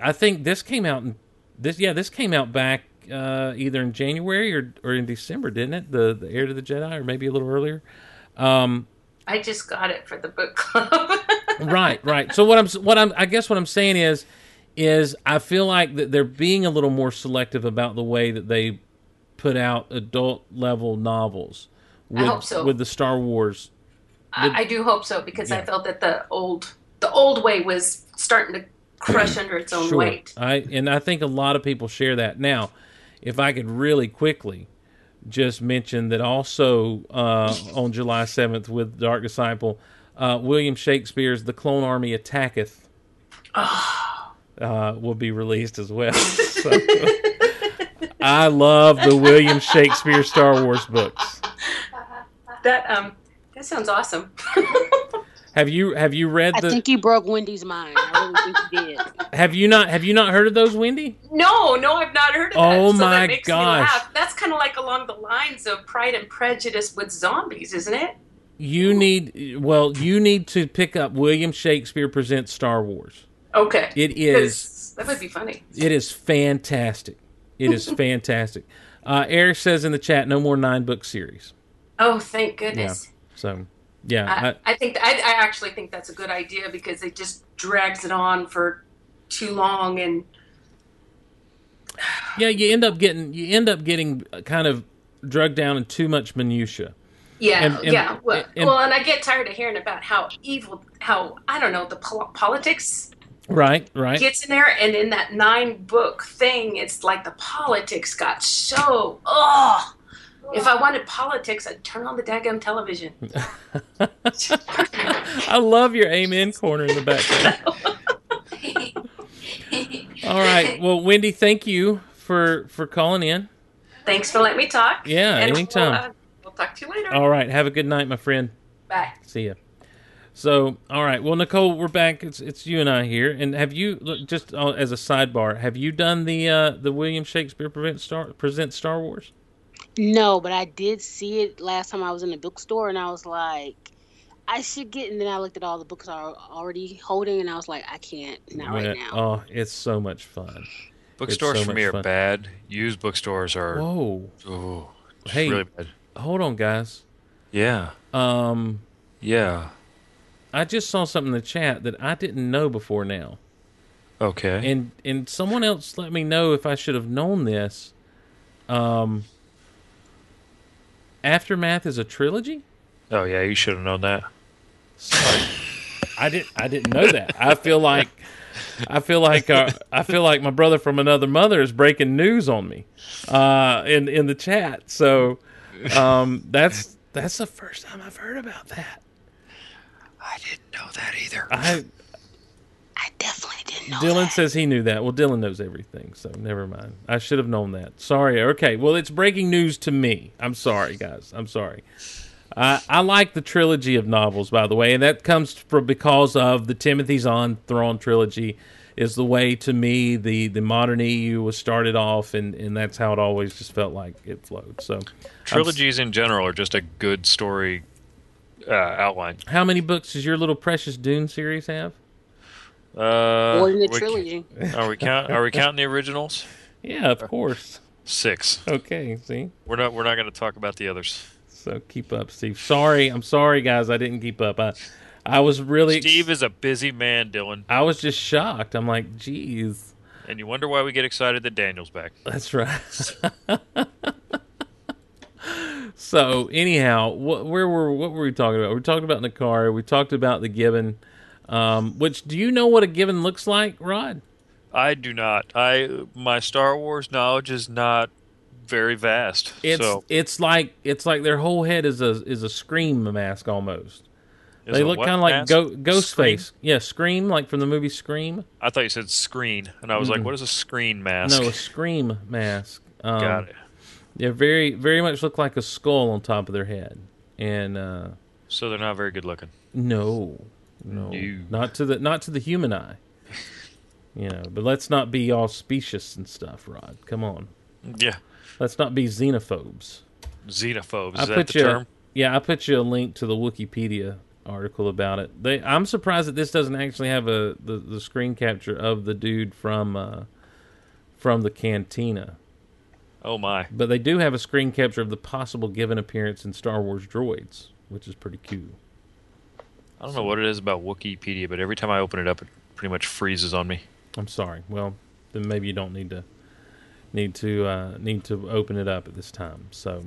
I think this came out in this. Yeah, this came out back uh, either in January or or in December, didn't it? The the Heir to the Jedi, or maybe a little earlier. Um, I just got it for the book club. [laughs] right, right. So what I'm what I'm I guess what I'm saying is is I feel like that they're being a little more selective about the way that they put out adult level novels I with hope so. with the Star Wars. I, I do hope so because Yeah. I felt that the old the old way was starting to crush under its own Sure. weight. I and I think a lot of people share that. Now, if I could really quickly just mention that also uh, on July 7th with Dark Disciple, uh, William Shakespeare's The Clone Army Attacketh uh, will be released as well. [laughs] So, I love the William Shakespeare Star Wars books. That um that sounds awesome. [laughs] Have you have you read I the think you broke Wendy's mind. I really think you did. have you not have you not heard of those Wendy? no, no, I've not heard of Oh that. So my that makes gosh. Me laugh. That's kind of like along the lines of Pride and Prejudice with zombies, isn't it? You need well you need to pick up William Shakespeare presents Star Wars. Okay. it is That would be funny. It is fantastic. It is [laughs] fantastic. Uh, Eric says in the chat, no more nine book series. Oh, thank goodness. So, yeah, I, I, think I, I actually think that's a good idea because it just drags it on for too long and yeah, you end up getting you end up getting kind of drugged down in too much minutia. yeah And- and- yeah well, and- well and I get tired of hearing about how evil how I don't know the pol- politics Right, right. gets in there and in that nine book thing it's like the politics got so oh if I wanted politics I'd turn on the daggum television [laughs] [laughs] I love your amen corner in the background. [laughs] All right. Well, Wendy, thank you for for calling in. thanks for letting me talk Yeah, and anytime. we'll, uh, we'll talk to you later All right. Have a good night, my friend. bye See ya. So, all right. Well, Nicole, we're back. It's it's you and I here. And have you look, just uh, as a sidebar? Have you done the uh, the William Shakespeare present Star present Star Wars? No, but I did see it last time I was in the bookstore, and I was like, I should get. And then I looked at all the books I was already holding, and I was like, I can't, not Yeah. right now. Oh, it's so much fun. Bookstores so for me are fun. bad. Used bookstores are Whoa. oh, Hey. really bad. Hold on, guys. Yeah, Um, yeah. I just saw something in the chat that I didn't know before now, Okay. and and someone else let me know if I should have known this. Um, Aftermath is a trilogy. oh yeah, you should have known that. Sorry, I didn't. I didn't know that. I feel like, I feel like, uh, I feel like my brother from another mother is breaking news on me, uh, in in the chat. So, um, that's that's the first time I've heard about that. I didn't know that either. I, I definitely didn't know. Dylan that. says he knew that. Well, Dylan knows everything, so never mind. I should have known that. Sorry. Okay. Well, it's breaking news to me. I'm sorry, guys. I'm sorry. I I like the trilogy of novels, by the way, and that comes from because of the Timothy Zahn Thrawn trilogy. Is the way to me the the modern EU was started off, and and that's how it always just felt like it flowed. So, I'm Trilogies in general are just a good story uh, outline. how many books does your little precious Dune series have? Uh, More than the we- trilogy. Are we count? Are we counting the originals? Yeah, of course. Six. Okay. See. We're not. We're not going to talk about the others. So keep up, Steve. Sorry, I'm sorry, guys. I didn't keep up. I, I was really. Steve is a busy man, Dylan, I was just shocked. I'm like, geez, and you wonder why we get excited that Daniel's back. that's right. [laughs] so anyhow, what, where were what were we talking about? We talked about Nakari. We talked about the Givin. Um, which do you know what a Givin looks like, Rod? I do not. I my Star Wars knowledge is not very vast. It's so it's like it's like their whole head is a is a scream mask almost. is they look kind of like go, Ghostface. Yeah, Scream, like from the movie Scream. I thought you said screen, and I was like, "What is a screen mask?" No, a Scream mask. Um, got it. They very very much look like a skull on top of their head, and uh, So they're not very good looking. no, no, No. not to the not to the human eye. [laughs] You know, but let's not be all specious and stuff, Rod. Come on, Yeah, let's not be xenophobes. xenophobes. I Is that put the you, term? yeah, I put you a link to the Wikipedia article about it. They, I'm surprised that this doesn't actually have a the, the screen capture of the dude from uh, from the cantina. Oh my! But they do have a screen capture of the possible Givin appearance in Star Wars droids, which is pretty cool. I don't know what it is about Wikipedia, but every time I open it up, it pretty much freezes on me. I'm sorry. Well, then maybe you don't need to need to uh, need to open it up at this time. So,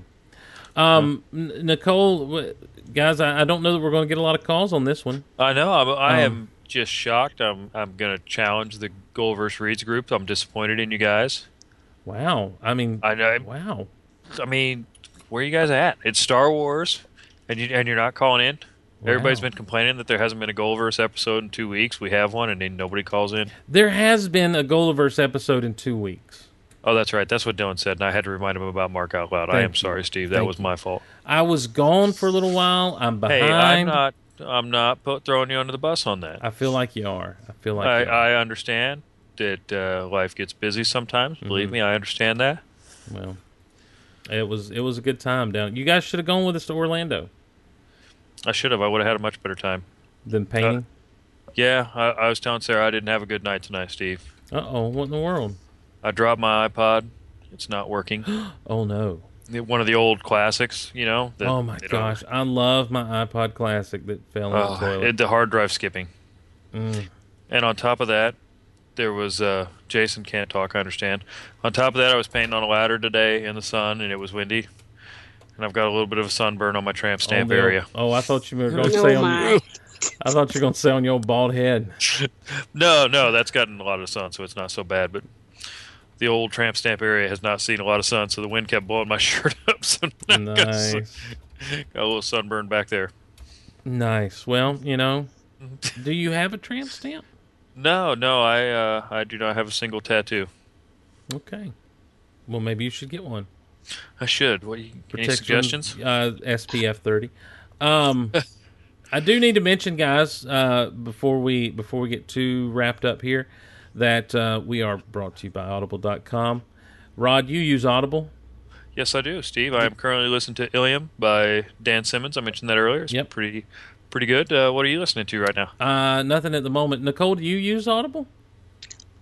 um, Nicole, w- guys, I, I don't know that we're going to get a lot of calls on this one. I know. I'm, I Um, am just shocked. I'm I'm going to challenge the GOLiverse Reads group. I'm disappointed in you guys. Wow. I mean, I know. wow. I mean, where are you guys at? It's Star Wars, and you and you're not calling in. Everybody's Wow. been complaining that there hasn't been a GOLiverse episode in two weeks. We have one, and then nobody calls in. There has been a GOLiverse episode in two weeks. Oh, that's right. That's what Dylan said, and I had to remind him about Mark out loud. I am you. sorry, Steve. That Thank was my fault. I was gone for a little while. I'm behind. Hey, I'm not. I'm not put, throwing you under the bus on that. I feel like you are. I feel like I, you are. I understand that uh, life gets busy sometimes. Mm-hmm. Believe me, I understand that. well, it was it was a good time down. You guys should have gone with us to Orlando. I should have. I would have had a much better time. Than painting. Yeah, I, I was telling Sarah I didn't have a good night tonight, Steve. Uh oh, what in the world? I dropped my iPod. It's not working. [gasps] Oh no. One of the old classics, you know. that- oh my gosh, I love my iPod Classic that fell in oh, the toilet. it, the hard drive skipping. Mm. And on top of that, there was uh, Jason can't talk. I understand. On top of that, I was painting on a ladder today in the sun, and it was windy. And I've got a little bit of a sunburn on my tramp stamp On the- area. Oh, I thought you were going to Oh say on. my. I thought you were going to say on your bald head. [laughs] No, no, that's gotten a lot of sun, so it's not so bad. But the old tramp stamp area has not seen a lot of sun, so the wind kept blowing my [laughs] shirt up. So now I've got, Nice, got a little sunburn back there. nice. Well, you know, [laughs] do you have a tramp stamp? No, no, I uh, I do not have a single tattoo. Okay. Well, maybe you should get one. I should. What do you, any Protection, suggestions? Uh, SPF thirty. Um, [laughs] I do need to mention, guys, uh, before we before we get too wrapped up here, that uh, we are brought to you by Audible.com. Rod, you use Audible. Yes, I do, Steve. I am currently listening to Ilium by Dan Simmons. I mentioned that earlier. It's Yep. pretty pretty good. Uh, what are you listening to right now? Uh, nothing at the moment. Nicole, do you use Audible?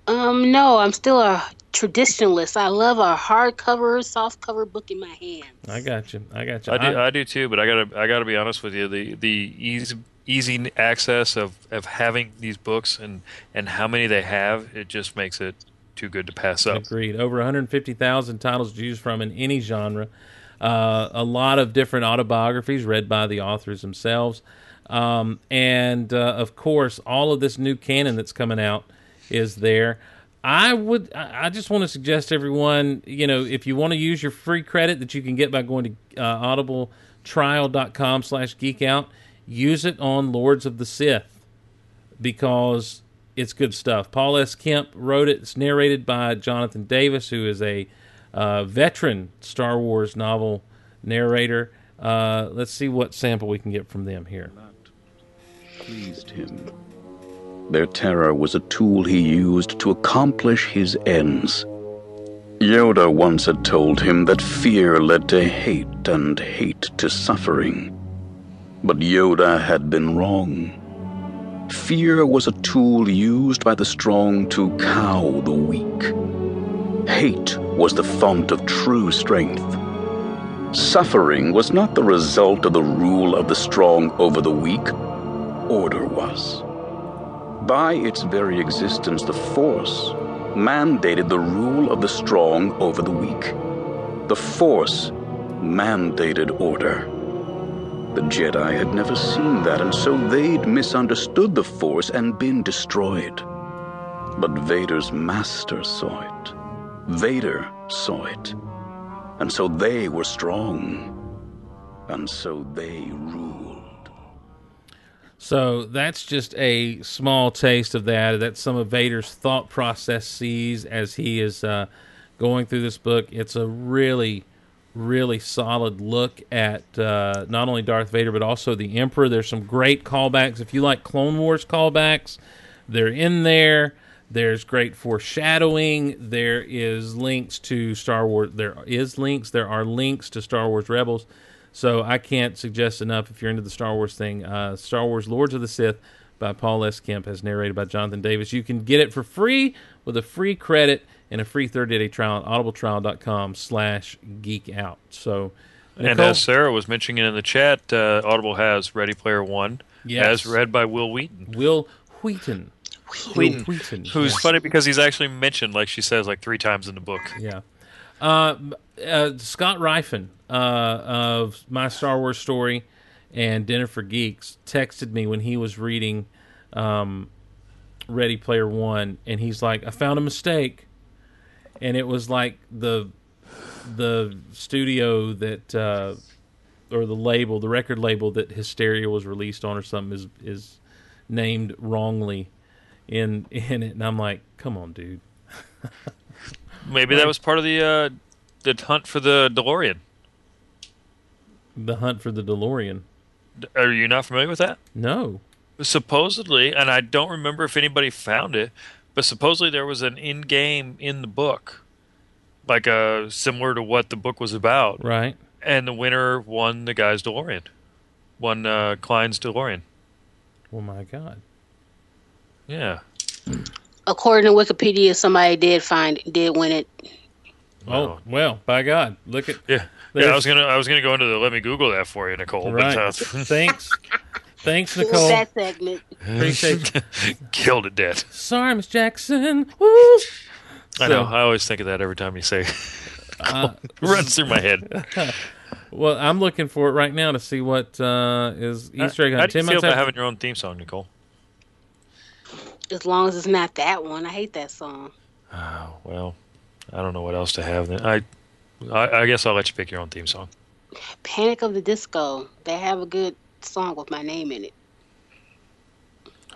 Um, no, I'm still a traditionalist. I love a hardcover, softcover book in my hands. I got you. I got you. I do, I, do too, but I gotta I gotta be honest with you. The the easy easy access of, of having these books and and how many they have, it just makes it too good to pass up. Agreed. Over 150,000 titles to choose from in any genre. Uh, a lot of different autobiographies read by the authors themselves. Um, and, uh, of course, all of this new canon that's coming out is there. I would, I just want to suggest everyone, you know, if you want to use your free credit that you can get by going to uh, audibletrial.com slash geek out, use it on Lords of the Sith because it's good stuff. Paul S. Kemp wrote it. It's narrated by Jonathan Davis, who is a uh, veteran Star Wars novel narrator. Uh, let's see what sample we can get from them here. pleased him. Their terror was a tool he used to accomplish his ends. Yoda once had told him that fear led to hate and hate to suffering. But Yoda had been wrong. Fear was a tool used by the strong to cow the weak. Hate was the font of true strength. Suffering was not the result of the rule of the strong over the weak, order was. By its very existence, the Force mandated the rule of the strong over the weak. The Force mandated order. The Jedi had never seen that, and so they'd misunderstood the Force and been destroyed. But Vader's master saw it. Vader saw it. And so they were strong. And so they ruled. So that's just a small taste of that. That's some of Vader's thought processes as he is uh, going through this book. It's a really, really solid look at uh, not only Darth Vader but also the Emperor. There's some great callbacks. If you like Clone Wars callbacks, they're in there. There's great foreshadowing. There is links to Star Wars. There is links. There are links to Star Wars Rebels. So I can't suggest enough if you're into the Star Wars thing. Uh, Star Wars Lords of the Sith by Paul S. Kemp, as narrated by Jonathan Davis. You can get it for free with a free credit and a free 30-day trial at audibletrial.com slash geek out. So, And as Sarah was mentioning in the chat, uh, Audible has Ready Player One, Yes. as read by Wil Wheaton. Wil Wheaton. Wheaton, Wil Wheaton. who's yes. funny because he's actually mentioned, like she says, like three times in the book. Yeah. Uh, uh, Scott Rifen uh, of My Star Wars Story and Dinner for Geeks texted me when he was reading um, Ready Player One, and he's like, "I found a mistake," and it was like the the studio that uh, or the label, the record label that Hysteria was released on, or something is is named wrongly in in it, and I'm like, "Come on, dude." [laughs] Maybe that was part of the uh, the hunt for the DeLorean. The hunt for the DeLorean. Are you not familiar with that? No. Supposedly, and I don't remember if anybody found it, but supposedly there was an in-game in the book, like a similar to what the book was about, Right. and the winner won the guy's DeLorean, won uh, Cline's DeLorean. Oh my God. Yeah. According to Wikipedia, somebody did find did win it. Oh well, by God, look at Yeah. Yeah, I was gonna I was gonna go into the let me Google that for you, Nicole. right. But uh, [laughs] Thanks, thanks, Nicole. that segment? Appreciate you. [laughs] killed it dead. Sorry, Miss Jackson. Woo. I know. I always think of that every time you say. [laughs] Uh, runs through my head. well, I'm looking for it right now to see what uh, is Easter egg How hunt. do you Ten feel about having your own theme song, Nicole? As long as it's not that one. I hate that song. Oh, well, I don't know what else to have. Then. I, I, I guess I'll let you pick your own theme song. Panic at the Disco. They have a good song with my name in it.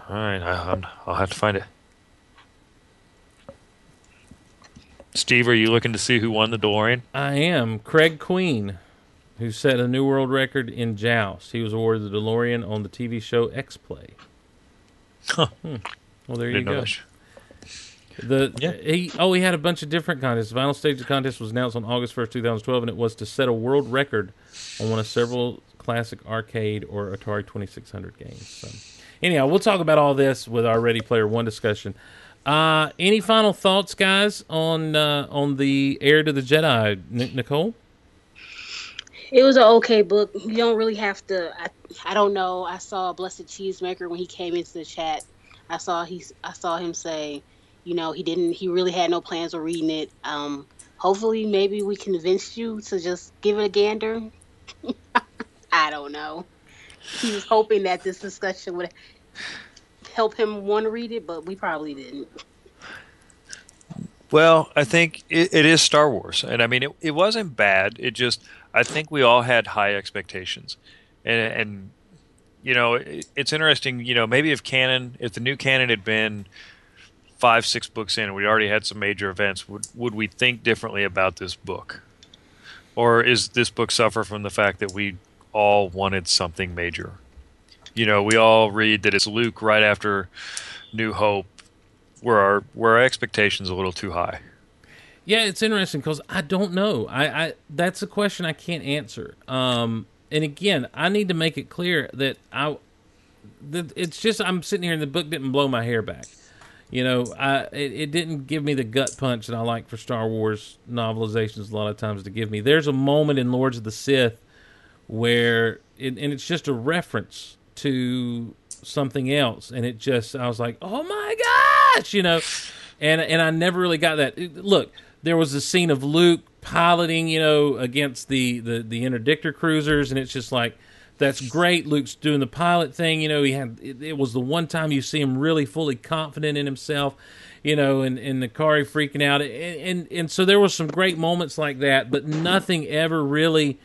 All right, I, I'm, I'll have to find it. Steve, are you looking to see who won the DeLorean? I am Craig Queen, who set a new world record in Joust. He was awarded the DeLorean on the TV show X Play. Huh. Hmm. Well, there you Didn't know go. that. The Yeah. he oh he had a bunch of different contests. The final stage of the contest was announced on August first, two thousand twelve, and it was to set a world record on one of several classic arcade or Atari twenty six hundred games. So, anyhow, we'll talk about all this with our Ready Player One discussion. Uh, any final thoughts, guys, on uh, on the Heir to the Jedi, Nic- Nicole? It was an okay book. You don't really have to. I, I don't know. I saw Blessed Cheesemaker when he came into the chat. I saw he. I saw him say, you know, he didn't. He really had no plans of reading it. Um, hopefully, maybe we convinced you to just give it a gander. [laughs] I don't know. He was hoping that this discussion would help him want to read it, but we probably didn't. Well, I think it, it is Star Wars, and I mean it. It wasn't bad. It just I think we all had high expectations, and and you know, it, it's interesting. You know, maybe if canon, if the new canon had been five, six books in, and we already had some major events, would would we think differently about this book, or is this book suffer from the fact that we all wanted something major? You know, we all read that it's Luke right after New Hope, where our where our expectations a little too high. Yeah, it's interesting because I don't know. I, I that's a question I can't answer. Um, and again, I need to make it clear that I that it's just I'm sitting here and the book didn't blow my hair back. You know, I it, it didn't give me the gut punch that I like for Star Wars novelizations a lot of times to give me. There's a moment in Lords of the Sith where it, and it's just a reference to something else and it just I was like, "Oh my gosh," you know. And and I never really got that. Look, there was a scene of Luke piloting, you know, against the the the interdictor cruisers and it's just like that's great. Luke's doing the pilot thing. You know, he had it, it, was the one time you see him really fully confident in himself. You know, and and car freaking out, and, and and so there was some great moments like that, but nothing ever really.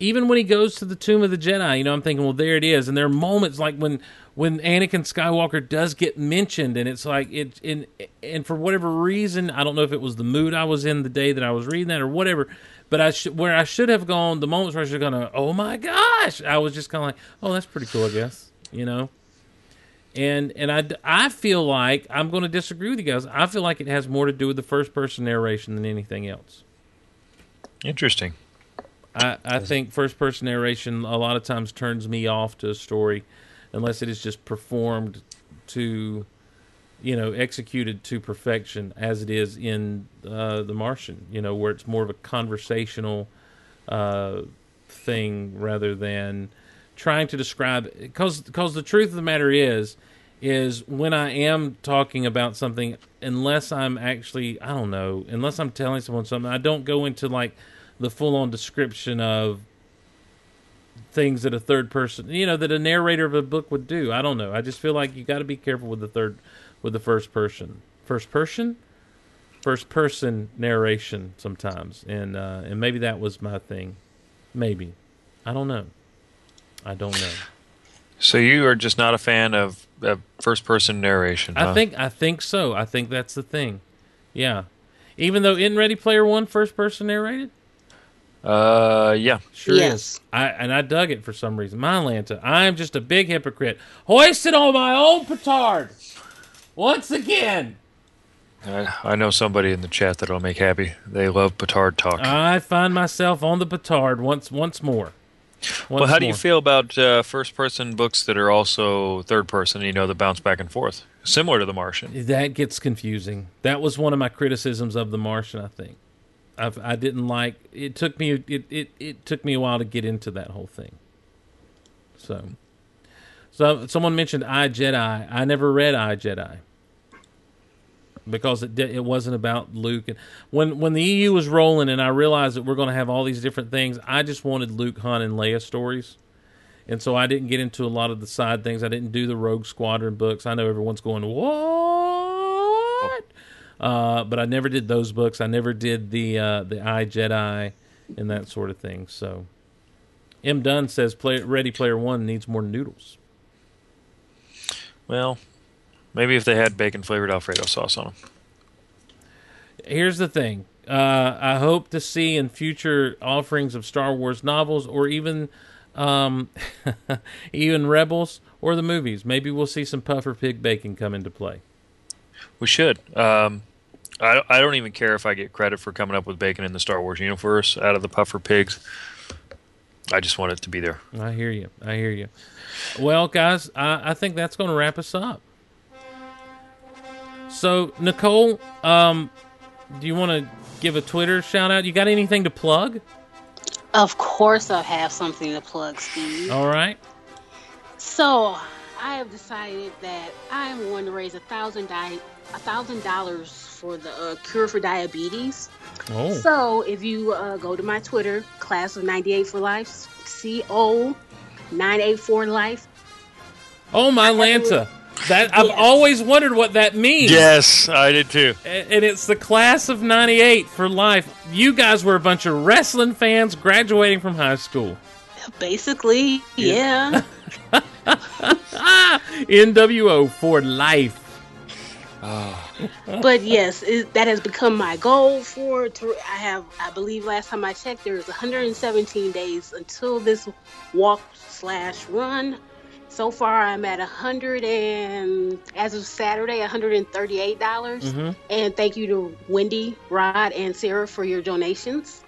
Even when he goes to the tomb of the Jedi, you know, I'm thinking, well, there it is. And there are moments like when when Anakin Skywalker does get mentioned, and it's like it, and and for whatever reason, I don't know if it was the mood I was in the day that I was reading that or whatever, but I should where I should have gone, the moments where I should have gone, oh my gosh, I was just kind of like, oh, that's pretty cool, I guess, you know. And and I, I feel like I'm going to disagree with you guys. I feel like it has more to do with the first person narration than anything else. Interesting. I, I think first person narration a lot of times turns me off to a story unless it is just performed to you know executed to perfection as it is in uh, the Martian. You know where it's more of a conversational uh, thing rather than trying to describe because because the truth of the matter is is when I am talking about something unless I'm actually I don't know unless I'm telling someone something I don't go into like the full on description of things that a third person, you know, that a narrator of a book would do. I don't know. I just feel like you got to be careful with the third, with the first person, first person, first person narration sometimes, and uh, and maybe that was my thing. Maybe, I don't know. I don't know. So you are just not a fan of, of first person narration. I think I think so. I think that's the thing. Yeah. Even though in Ready Player One, first person narrated. Uh, yeah. Sure Yes. is. I and I dug it for some reason. My Lanta, I'm just a big hypocrite. Hoisted on my own petard. Once again. I, I know somebody in the chat that'll make happy. They love petard talk. I find myself on the petard once once more. well, Once how do you feel about uh, first person books that are also third person, you know, that bounce back and forth? Similar to The Martian. That gets confusing. That was one of my criticisms of The Martian. I think I've, I didn't like. It took me. It, it it took me a while to get into that whole thing. So, so someone mentioned I Jedi. I never read I Jedi because it it wasn't about Luke. And when when the EU was rolling, and I realized that we're going to have all these different things, I just wanted Luke, Han, and Leia stories. And so I didn't get into a lot of the side things. I didn't do the Rogue Squadron books. I know everyone's going, what? Uh, but I never did those books. I never did the uh, the I Jedi and that sort of thing. So M Dunn says play, Ready Player One needs more noodles. Well, maybe if they had bacon flavored Alfredo sauce on them. Here's the thing. Uh, I hope to see in future offerings of Star Wars novels or even um, [laughs] even Rebels or the movies. Maybe we'll see some puffer pig bacon come into play. We should. Um, I, I don't even care if I get credit for coming up with bacon in the Star Wars universe out of the puffer pigs. I just want it to be there. I hear you. I hear you. Well, guys, I, I think that's going to wrap us up. So, Nicole, um, do you want to give a Twitter shout out? You got anything to plug? Of course, I have something to plug, Steve. All right. So, I have decided that I am going to raise a thousand di- a thousand dollars for the uh, cure for diabetes. Oh, So, if you uh, go to my Twitter, class of '98 for life, C O 984 life. oh my Lanta. That I've always wondered what that means. Yes, I did too. And it's the class of 98 for life. You guys were a bunch of wrestling fans graduating from high school. Basically, yeah. [laughs] NWO for life. but yes, it, that has become my goal for. To, I have, I believe, last time I checked, there is 117 days until this walk slash run. So far, I'm at a 100 and as of Saturday, 138 dollars. Mm-hmm. And thank you to Wendy, Rod, and Sarah for your donations.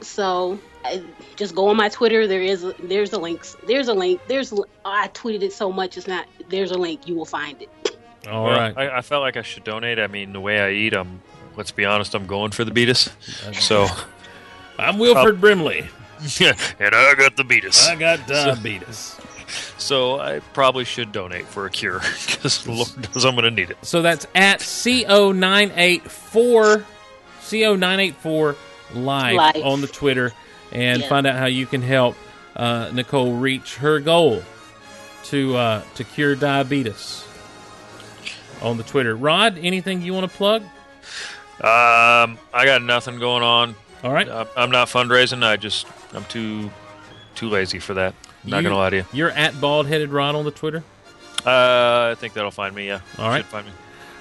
So I, just go on my Twitter. There is a, there's a link. There's a link. There's I tweeted it so much. It's not. There's a link. You will find it. All Well, right. I, I felt like I should donate. I mean, the way I eat, I'm. Let's be honest, I'm going for the beatus. So, [laughs] I'm Wilford Brimley. [laughs] and I got the beatus. I got diabetes. So I probably should donate for a cure [laughs] because Lord knows I'm going to need it. So that's at CO984 CO984 live, Live. on the Twitter and Yeah. find out how you can help uh, Nicole reach her goal to uh, to cure diabetes on the Twitter. Rod, anything you want to plug? Um, I got nothing going on. All right. Uh, I'm not fundraising. I just I'm too too lazy for that. Not You- gonna lie to you. You're at bald headed Rod on the Twitter. Uh, I think that'll find me. Yeah. All right. Should find me.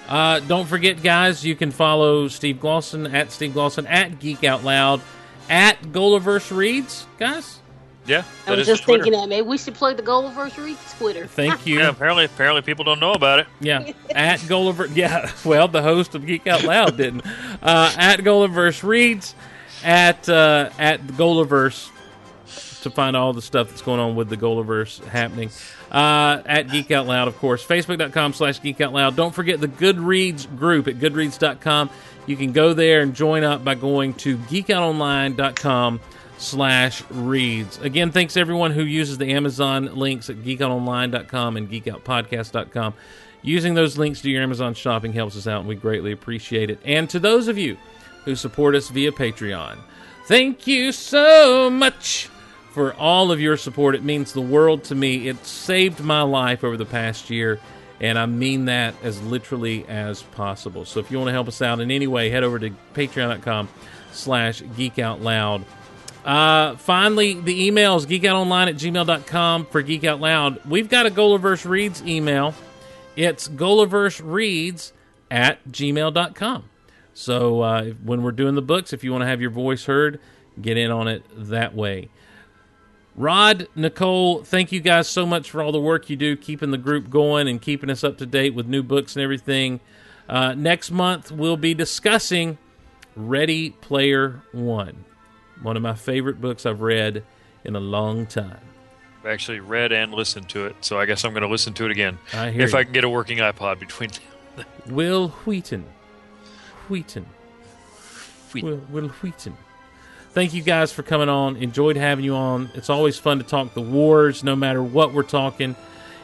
Uh, don't forget, guys, you can follow Steve Glosson at Steve Glosson at Geek Out Loud at GOLiverse Reads, guys. Yeah. I was just thinking that maybe we should plug the Goalversary Twitter. Thank [laughs] you. Yeah. Apparently, apparently people don't know about it. Yeah, at Gulliver. Yeah, [laughs] well, the host of Geek Out Loud didn't. Uh, at GOLiverse reads at uh, at the GOLiverse to find all the stuff that's going on with the GOLiverse happening. Uh, at Geek Out Loud, of course. Facebook.com slash Geek Out Loud. Don't forget the Goodreads group at Goodreads.com. You can go there and join up by going to geekoutonline.com slash reads. Again, thanks everyone who uses the Amazon links at geekoutonline.com and geekoutpodcast.com. Using those links to your Amazon shopping helps us out, and we greatly appreciate it. And to those of you who support us via Patreon, thank you so much for all of your support. It means the world to me. It saved my life over the past year, and I mean that as literally as possible. So if you want to help us out in any way, head over to patreon.com slash geekoutloud. Uh, finally, the email is geekoutonline at gmail.com for Geek Out Loud. We've got a GOLiverse Reads email. It's Reads at gmail.com. So uh, when we're doing the books, if you want to have your voice heard, get in on it that way. Rod, Nicole, thank you guys so much for all the work you do, keeping the group going and keeping us up to date with new books and everything. Uh, next month, we'll be discussing Ready Player One, one of my favorite books I've read in a long time. I've actually read and listened to it, so I guess I'm going to listen to it again I hear if you. I can get a working iPod between. Wil Wheaton. Wheaton. Wheaton. Wil, Wil Wheaton. Thank you guys for coming on. Enjoyed having you on. It's always fun to talk the wars, no matter what we're talking.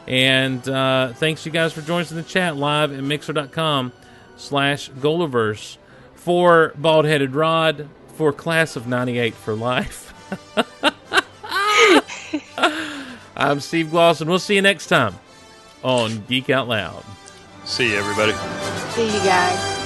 And uh, thanks you guys for joining us in the chat live at mixer.com slash GOLiverse. For Bald Headed Rod, for Class of 98 for Life. [laughs] I'm Steve Glosson. We'll see you next time on Geek Out Loud. See you, everybody. See you guys.